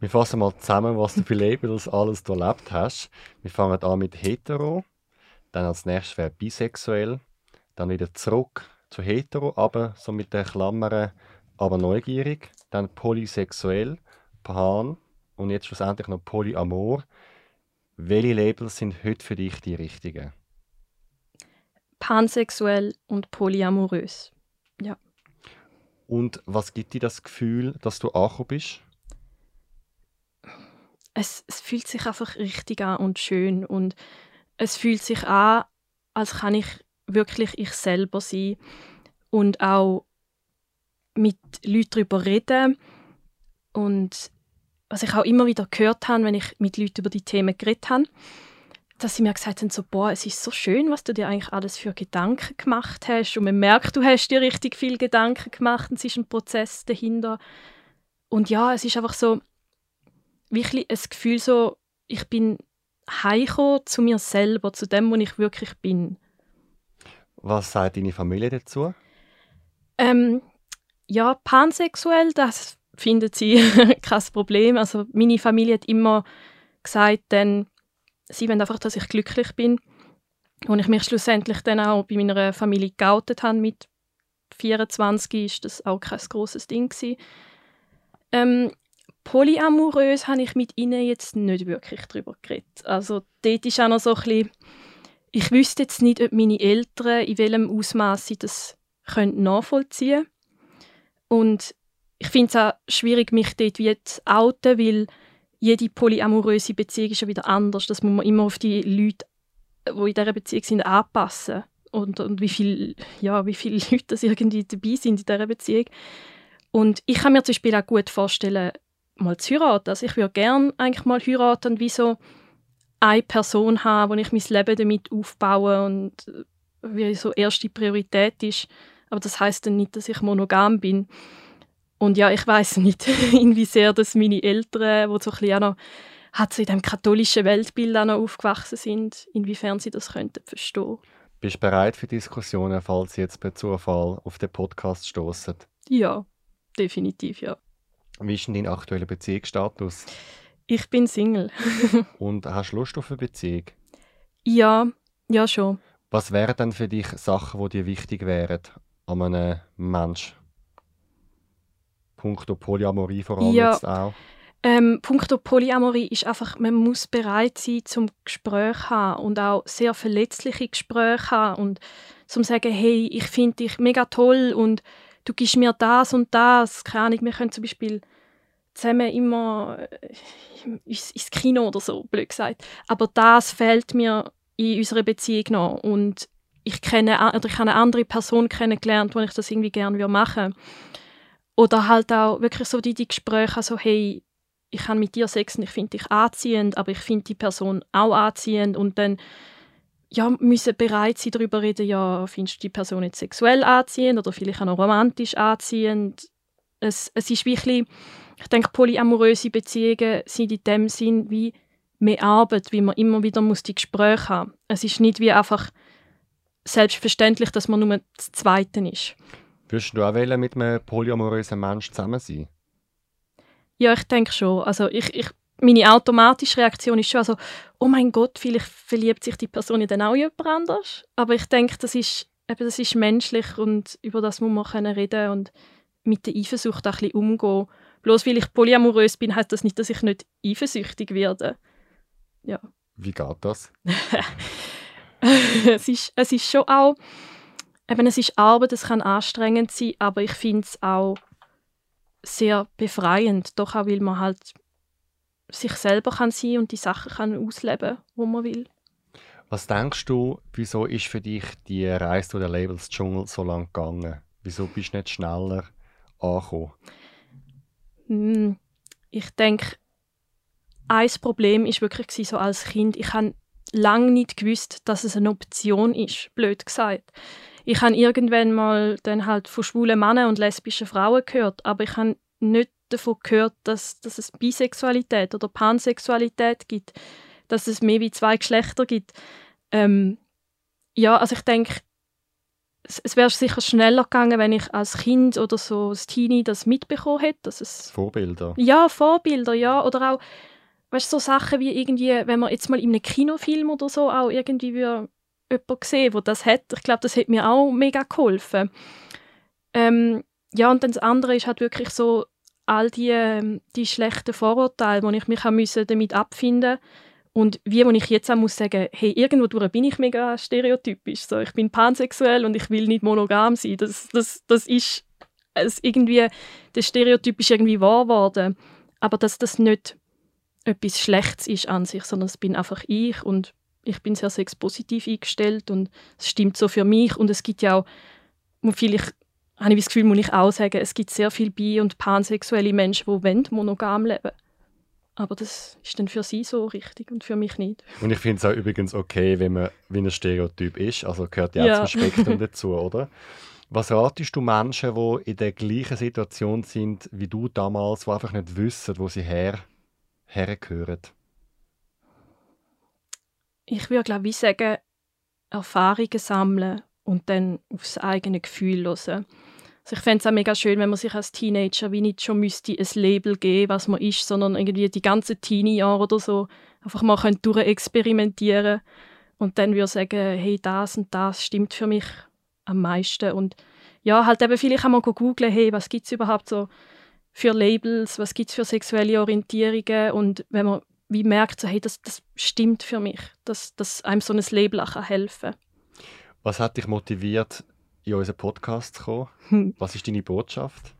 Wir fassen mal zusammen, was du für Labels alles erlebt hast. Wir fangen an mit hetero, dann als nächstes wäre bisexuell, dann wieder zurück zu hetero, aber so mit den Klammern, aber neugierig, dann polysexuell, pan und jetzt schlussendlich noch polyamor. Welche Labels sind heute für dich die richtigen? Pansexuell und polyamorös. Ja. Und was gibt dir das Gefühl, dass du angekommen bist? Es, es fühlt sich einfach richtig an und schön und es fühlt sich an, als kann ich wirklich ich selber sein und auch mit Leuten darüber reden und was ich auch immer wieder gehört habe, wenn ich mit Leuten über die Themen geredet habe, dass sie mir gesagt haben, so, boah, es ist so schön, was du dir eigentlich alles für Gedanken gemacht hast. Und man merkt, du hast dir richtig viel Gedanken gemacht und es ist ein Prozess dahinter. Und ja, es ist einfach so, wirklich ein Gefühl so, ich bin heimgekommen zu mir selber, zu dem, wo ich wirklich bin. Was sagt deine Familie dazu? Ähm, ja, pansexuell, das findet sie kein Problem. Also meine Familie hat immer gesagt, dann, sie wollen einfach, dass ich glücklich bin. Und ich mich schlussendlich dann auch bei meiner Familie geoutet habe mit 24, ist das auch kein großes Ding Ähm, polyamorös habe ich mit ihnen jetzt nicht wirklich darüber geredet. Also dort ist auch noch so ein bisschen, ich wüsste jetzt nicht, ob meine Eltern in welchem Ausmaß sie das nachvollziehen können. Und ich finde es auch schwierig, mich dort wie zu outen, weil jede polyamoröse Beziehung ist ja wieder anders. Das muss man immer auf die Leute, die in dieser Beziehung sind, anpassen. Und, und wie, viel, ja, wie viele Leute das irgendwie dabei sind in dieser Beziehung. Und ich kann mir zum Beispiel auch gut vorstellen, mal zu heiraten. Also ich würde gerne eigentlich mal heiraten und wie so eine Person haben, wo ich mein Leben damit aufbaue und wie so erste Priorität ist. Aber das heißt dann nicht, dass ich monogam bin. Und ja, ich weiß nicht, inwiefern das meine Eltern, die so ein bisschen noch hat so in dem katholischen Weltbild auch noch aufgewachsen sind, inwiefern sie das könnten verstehen. Bist du bereit für Diskussionen, falls sie jetzt per Zufall auf den Podcast stoßen? Ja, definitiv, ja. Wie ist denn dein aktueller Beziehungsstatus? Ich bin Single. Und hast du Lust auf eine Beziehung? Ja, ja schon. Was wären denn für dich Sachen, die dir wichtig wären an einem Menschen? Punkto Polyamorie vor allem Ja. jetzt auch. Ähm, Punkto Polyamorie ist einfach, man muss bereit sein zum Gespräch haben und auch sehr verletzliche Gespräche haben und zum sagen, hey, ich finde dich mega toll und du gibst mir das und das. Keine Ahnung, wir können zum Beispiel zusammen immer äh, ins, Kino oder so, blöd gesagt. Aber das fehlt mir in unserer Beziehung noch und ich kenne oder ich habe eine andere Person kennengelernt, wo ich das irgendwie gerne machen würde. Oder halt auch wirklich so die, die Gespräche, also hey, ich habe mit dir Sex und ich finde dich anziehend, aber ich finde die Person auch anziehend und dann ja, müssen bereit sein, darüber reden, ja, findest du die Person jetzt sexuell anziehend oder vielleicht auch noch romantisch anziehend. Es, es ist wirklich, ich denke, polyamoröse Beziehungen sind in dem Sinn wie mehr Arbeit, wie man immer wieder muss die Gespräche haben. Es ist nicht wie einfach selbstverständlich, dass man nur das Zweite ist. Würdest du auch wollen, mit einem polyamorösen Menschen zusammen sein? Ja, ich denke schon. Also ich, ich, meine automatische Reaktion ist schon also, oh mein Gott, vielleicht verliebt sich die Person ja dann auch jemand anders. Aber ich denke, das ist, eben, das ist menschlich und über das muss man können reden und mit der Eifersucht auch ein bisschen umgehen. Bloß weil ich polyamorös bin, heißt das nicht, dass ich nicht eifersüchtig werde. Ja. Wie geht das? es, ist, es ist schon auch, eben, es ist Arbeit, es kann anstrengend sein, aber ich finde es auch sehr befreiend, doch auch, weil man halt sich selber kann sein und die Sachen kann ausleben, wo man will. Was denkst du, wieso ist für dich die Reise durch den Labels-Dschungel so lang gegangen? Wieso bist du nicht schneller angekommen? Hm, Ich denke, ein Problem ist wirklich so als Kind, ich habe lange nicht gewusst, dass es eine Option ist, blöd gesagt. Ich habe irgendwann mal dann halt von schwulen Männern und lesbischen Frauen gehört, aber ich habe nicht davon gehört, dass, dass es Bisexualität oder Pansexualität gibt, dass es mehr wie zwei Geschlechter gibt. Ähm, ja, also ich denke, es, es wäre sicher schneller gegangen, wenn ich als Kind oder so als Teenie das mitbekommen hätte, dass es Vorbilder? ja, Vorbilder, ja. Oder auch, weißt du, so Sachen wie irgendwie, wenn man jetzt mal in einem Kinofilm oder so auch irgendwie würde jemanden gesehen, der das hat. Ich glaube, das hat mir auch mega geholfen. Ähm, ja, und dann das andere ist halt wirklich so all die, ähm, die schlechten Vorurteile, wo ich mich müssen damit abfinden musste. Und wie wo ich jetzt auch muss sagen, hey, irgendwo bin ich mega stereotypisch. So, ich bin pansexuell und ich will nicht monogam sein. Das, das, das ist es irgendwie, der Stereotyp ist irgendwie wahr geworden. Aber dass das nicht etwas Schlechtes ist an sich, sondern es bin einfach ich und ich bin sehr sexpositiv eingestellt und es stimmt so für mich und es gibt ja auch, vielleicht habe ich das Gefühl, muss ich auch sagen, es gibt sehr viele bi- und pansexuelle Menschen, die monogam leben aber das ist dann für sie so richtig und für mich nicht. Und ich finde es auch übrigens okay, wenn man wie ein Stereotyp ist. Also gehört ja, ja. zum Spektrum dazu, oder? Was ratest du Menschen, die in der gleichen Situation sind wie du damals, die einfach nicht wissen, wo sie her, hergehören? Ich würde, glaube ich, sagen, Erfahrungen sammeln und dann aufs eigene Gefühl hören. Also ich fände es auch mega schön, wenn man sich als Teenager wie nicht schon müsste ein Label geben, was man ist, sondern irgendwie die ganzen Teenie-Jahre oder so einfach mal experimentieren und dann würde sagen, hey, das und das stimmt für mich am meisten und ja, halt eben vielleicht auch mal googeln, hey, was gibt es überhaupt so für Labels, was gibt es für sexuelle Orientierungen und wenn man wie merkt, so, hey, das, das stimmt für mich, dass, dass einem so ein Label auch helfen kann. Was hat dich motiviert, in unseren Podcast zu kommen. Hm. Was ist deine Botschaft?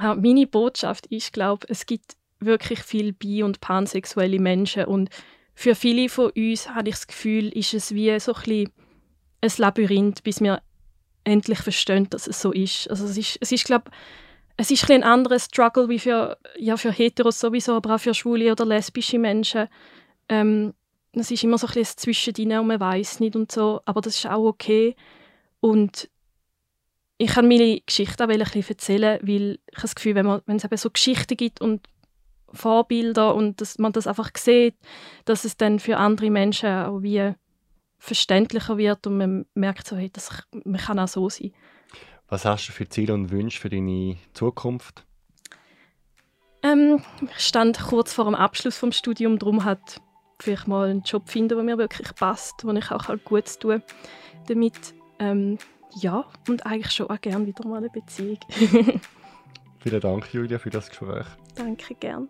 Ja, meine Botschaft ist, glaube es gibt wirklich viele bi- und pansexuelle Menschen und für viele von uns habe ich das Gefühl, ist es wie so ein, ein Labyrinth, bis wir endlich verstehen, dass es so ist. Also es ist, es ist glaube es ist ein, ein anderer Struggle wie für, ja, für Heteros sowieso, aber auch für schwule oder lesbische Menschen. Ähm, es ist immer so ein bisschen Zwischendrin und man weiß nicht und so, aber das ist auch okay. Und ich kann meine Geschichte auch ein bisschen erzählen, weil ich das Gefühl, wenn, man, wenn es eben so Geschichten gibt und Vorbilder und dass man das einfach sieht, dass es dann für andere Menschen auch wie verständlicher wird und man merkt so, hey, das, man kann auch so sein. Was hast du für Ziele und Wünsche für deine Zukunft? Ähm, ich stand kurz vor dem Abschluss vom Studium, darum hat vielleicht mal einen Job finden, der mir wirklich passt, wo ich auch halt gut tue damit. Ähm, ja, und eigentlich schon auch gerne wieder mal eine Beziehung. Vielen Dank, Julia, für das Gespräch. Danke, gern.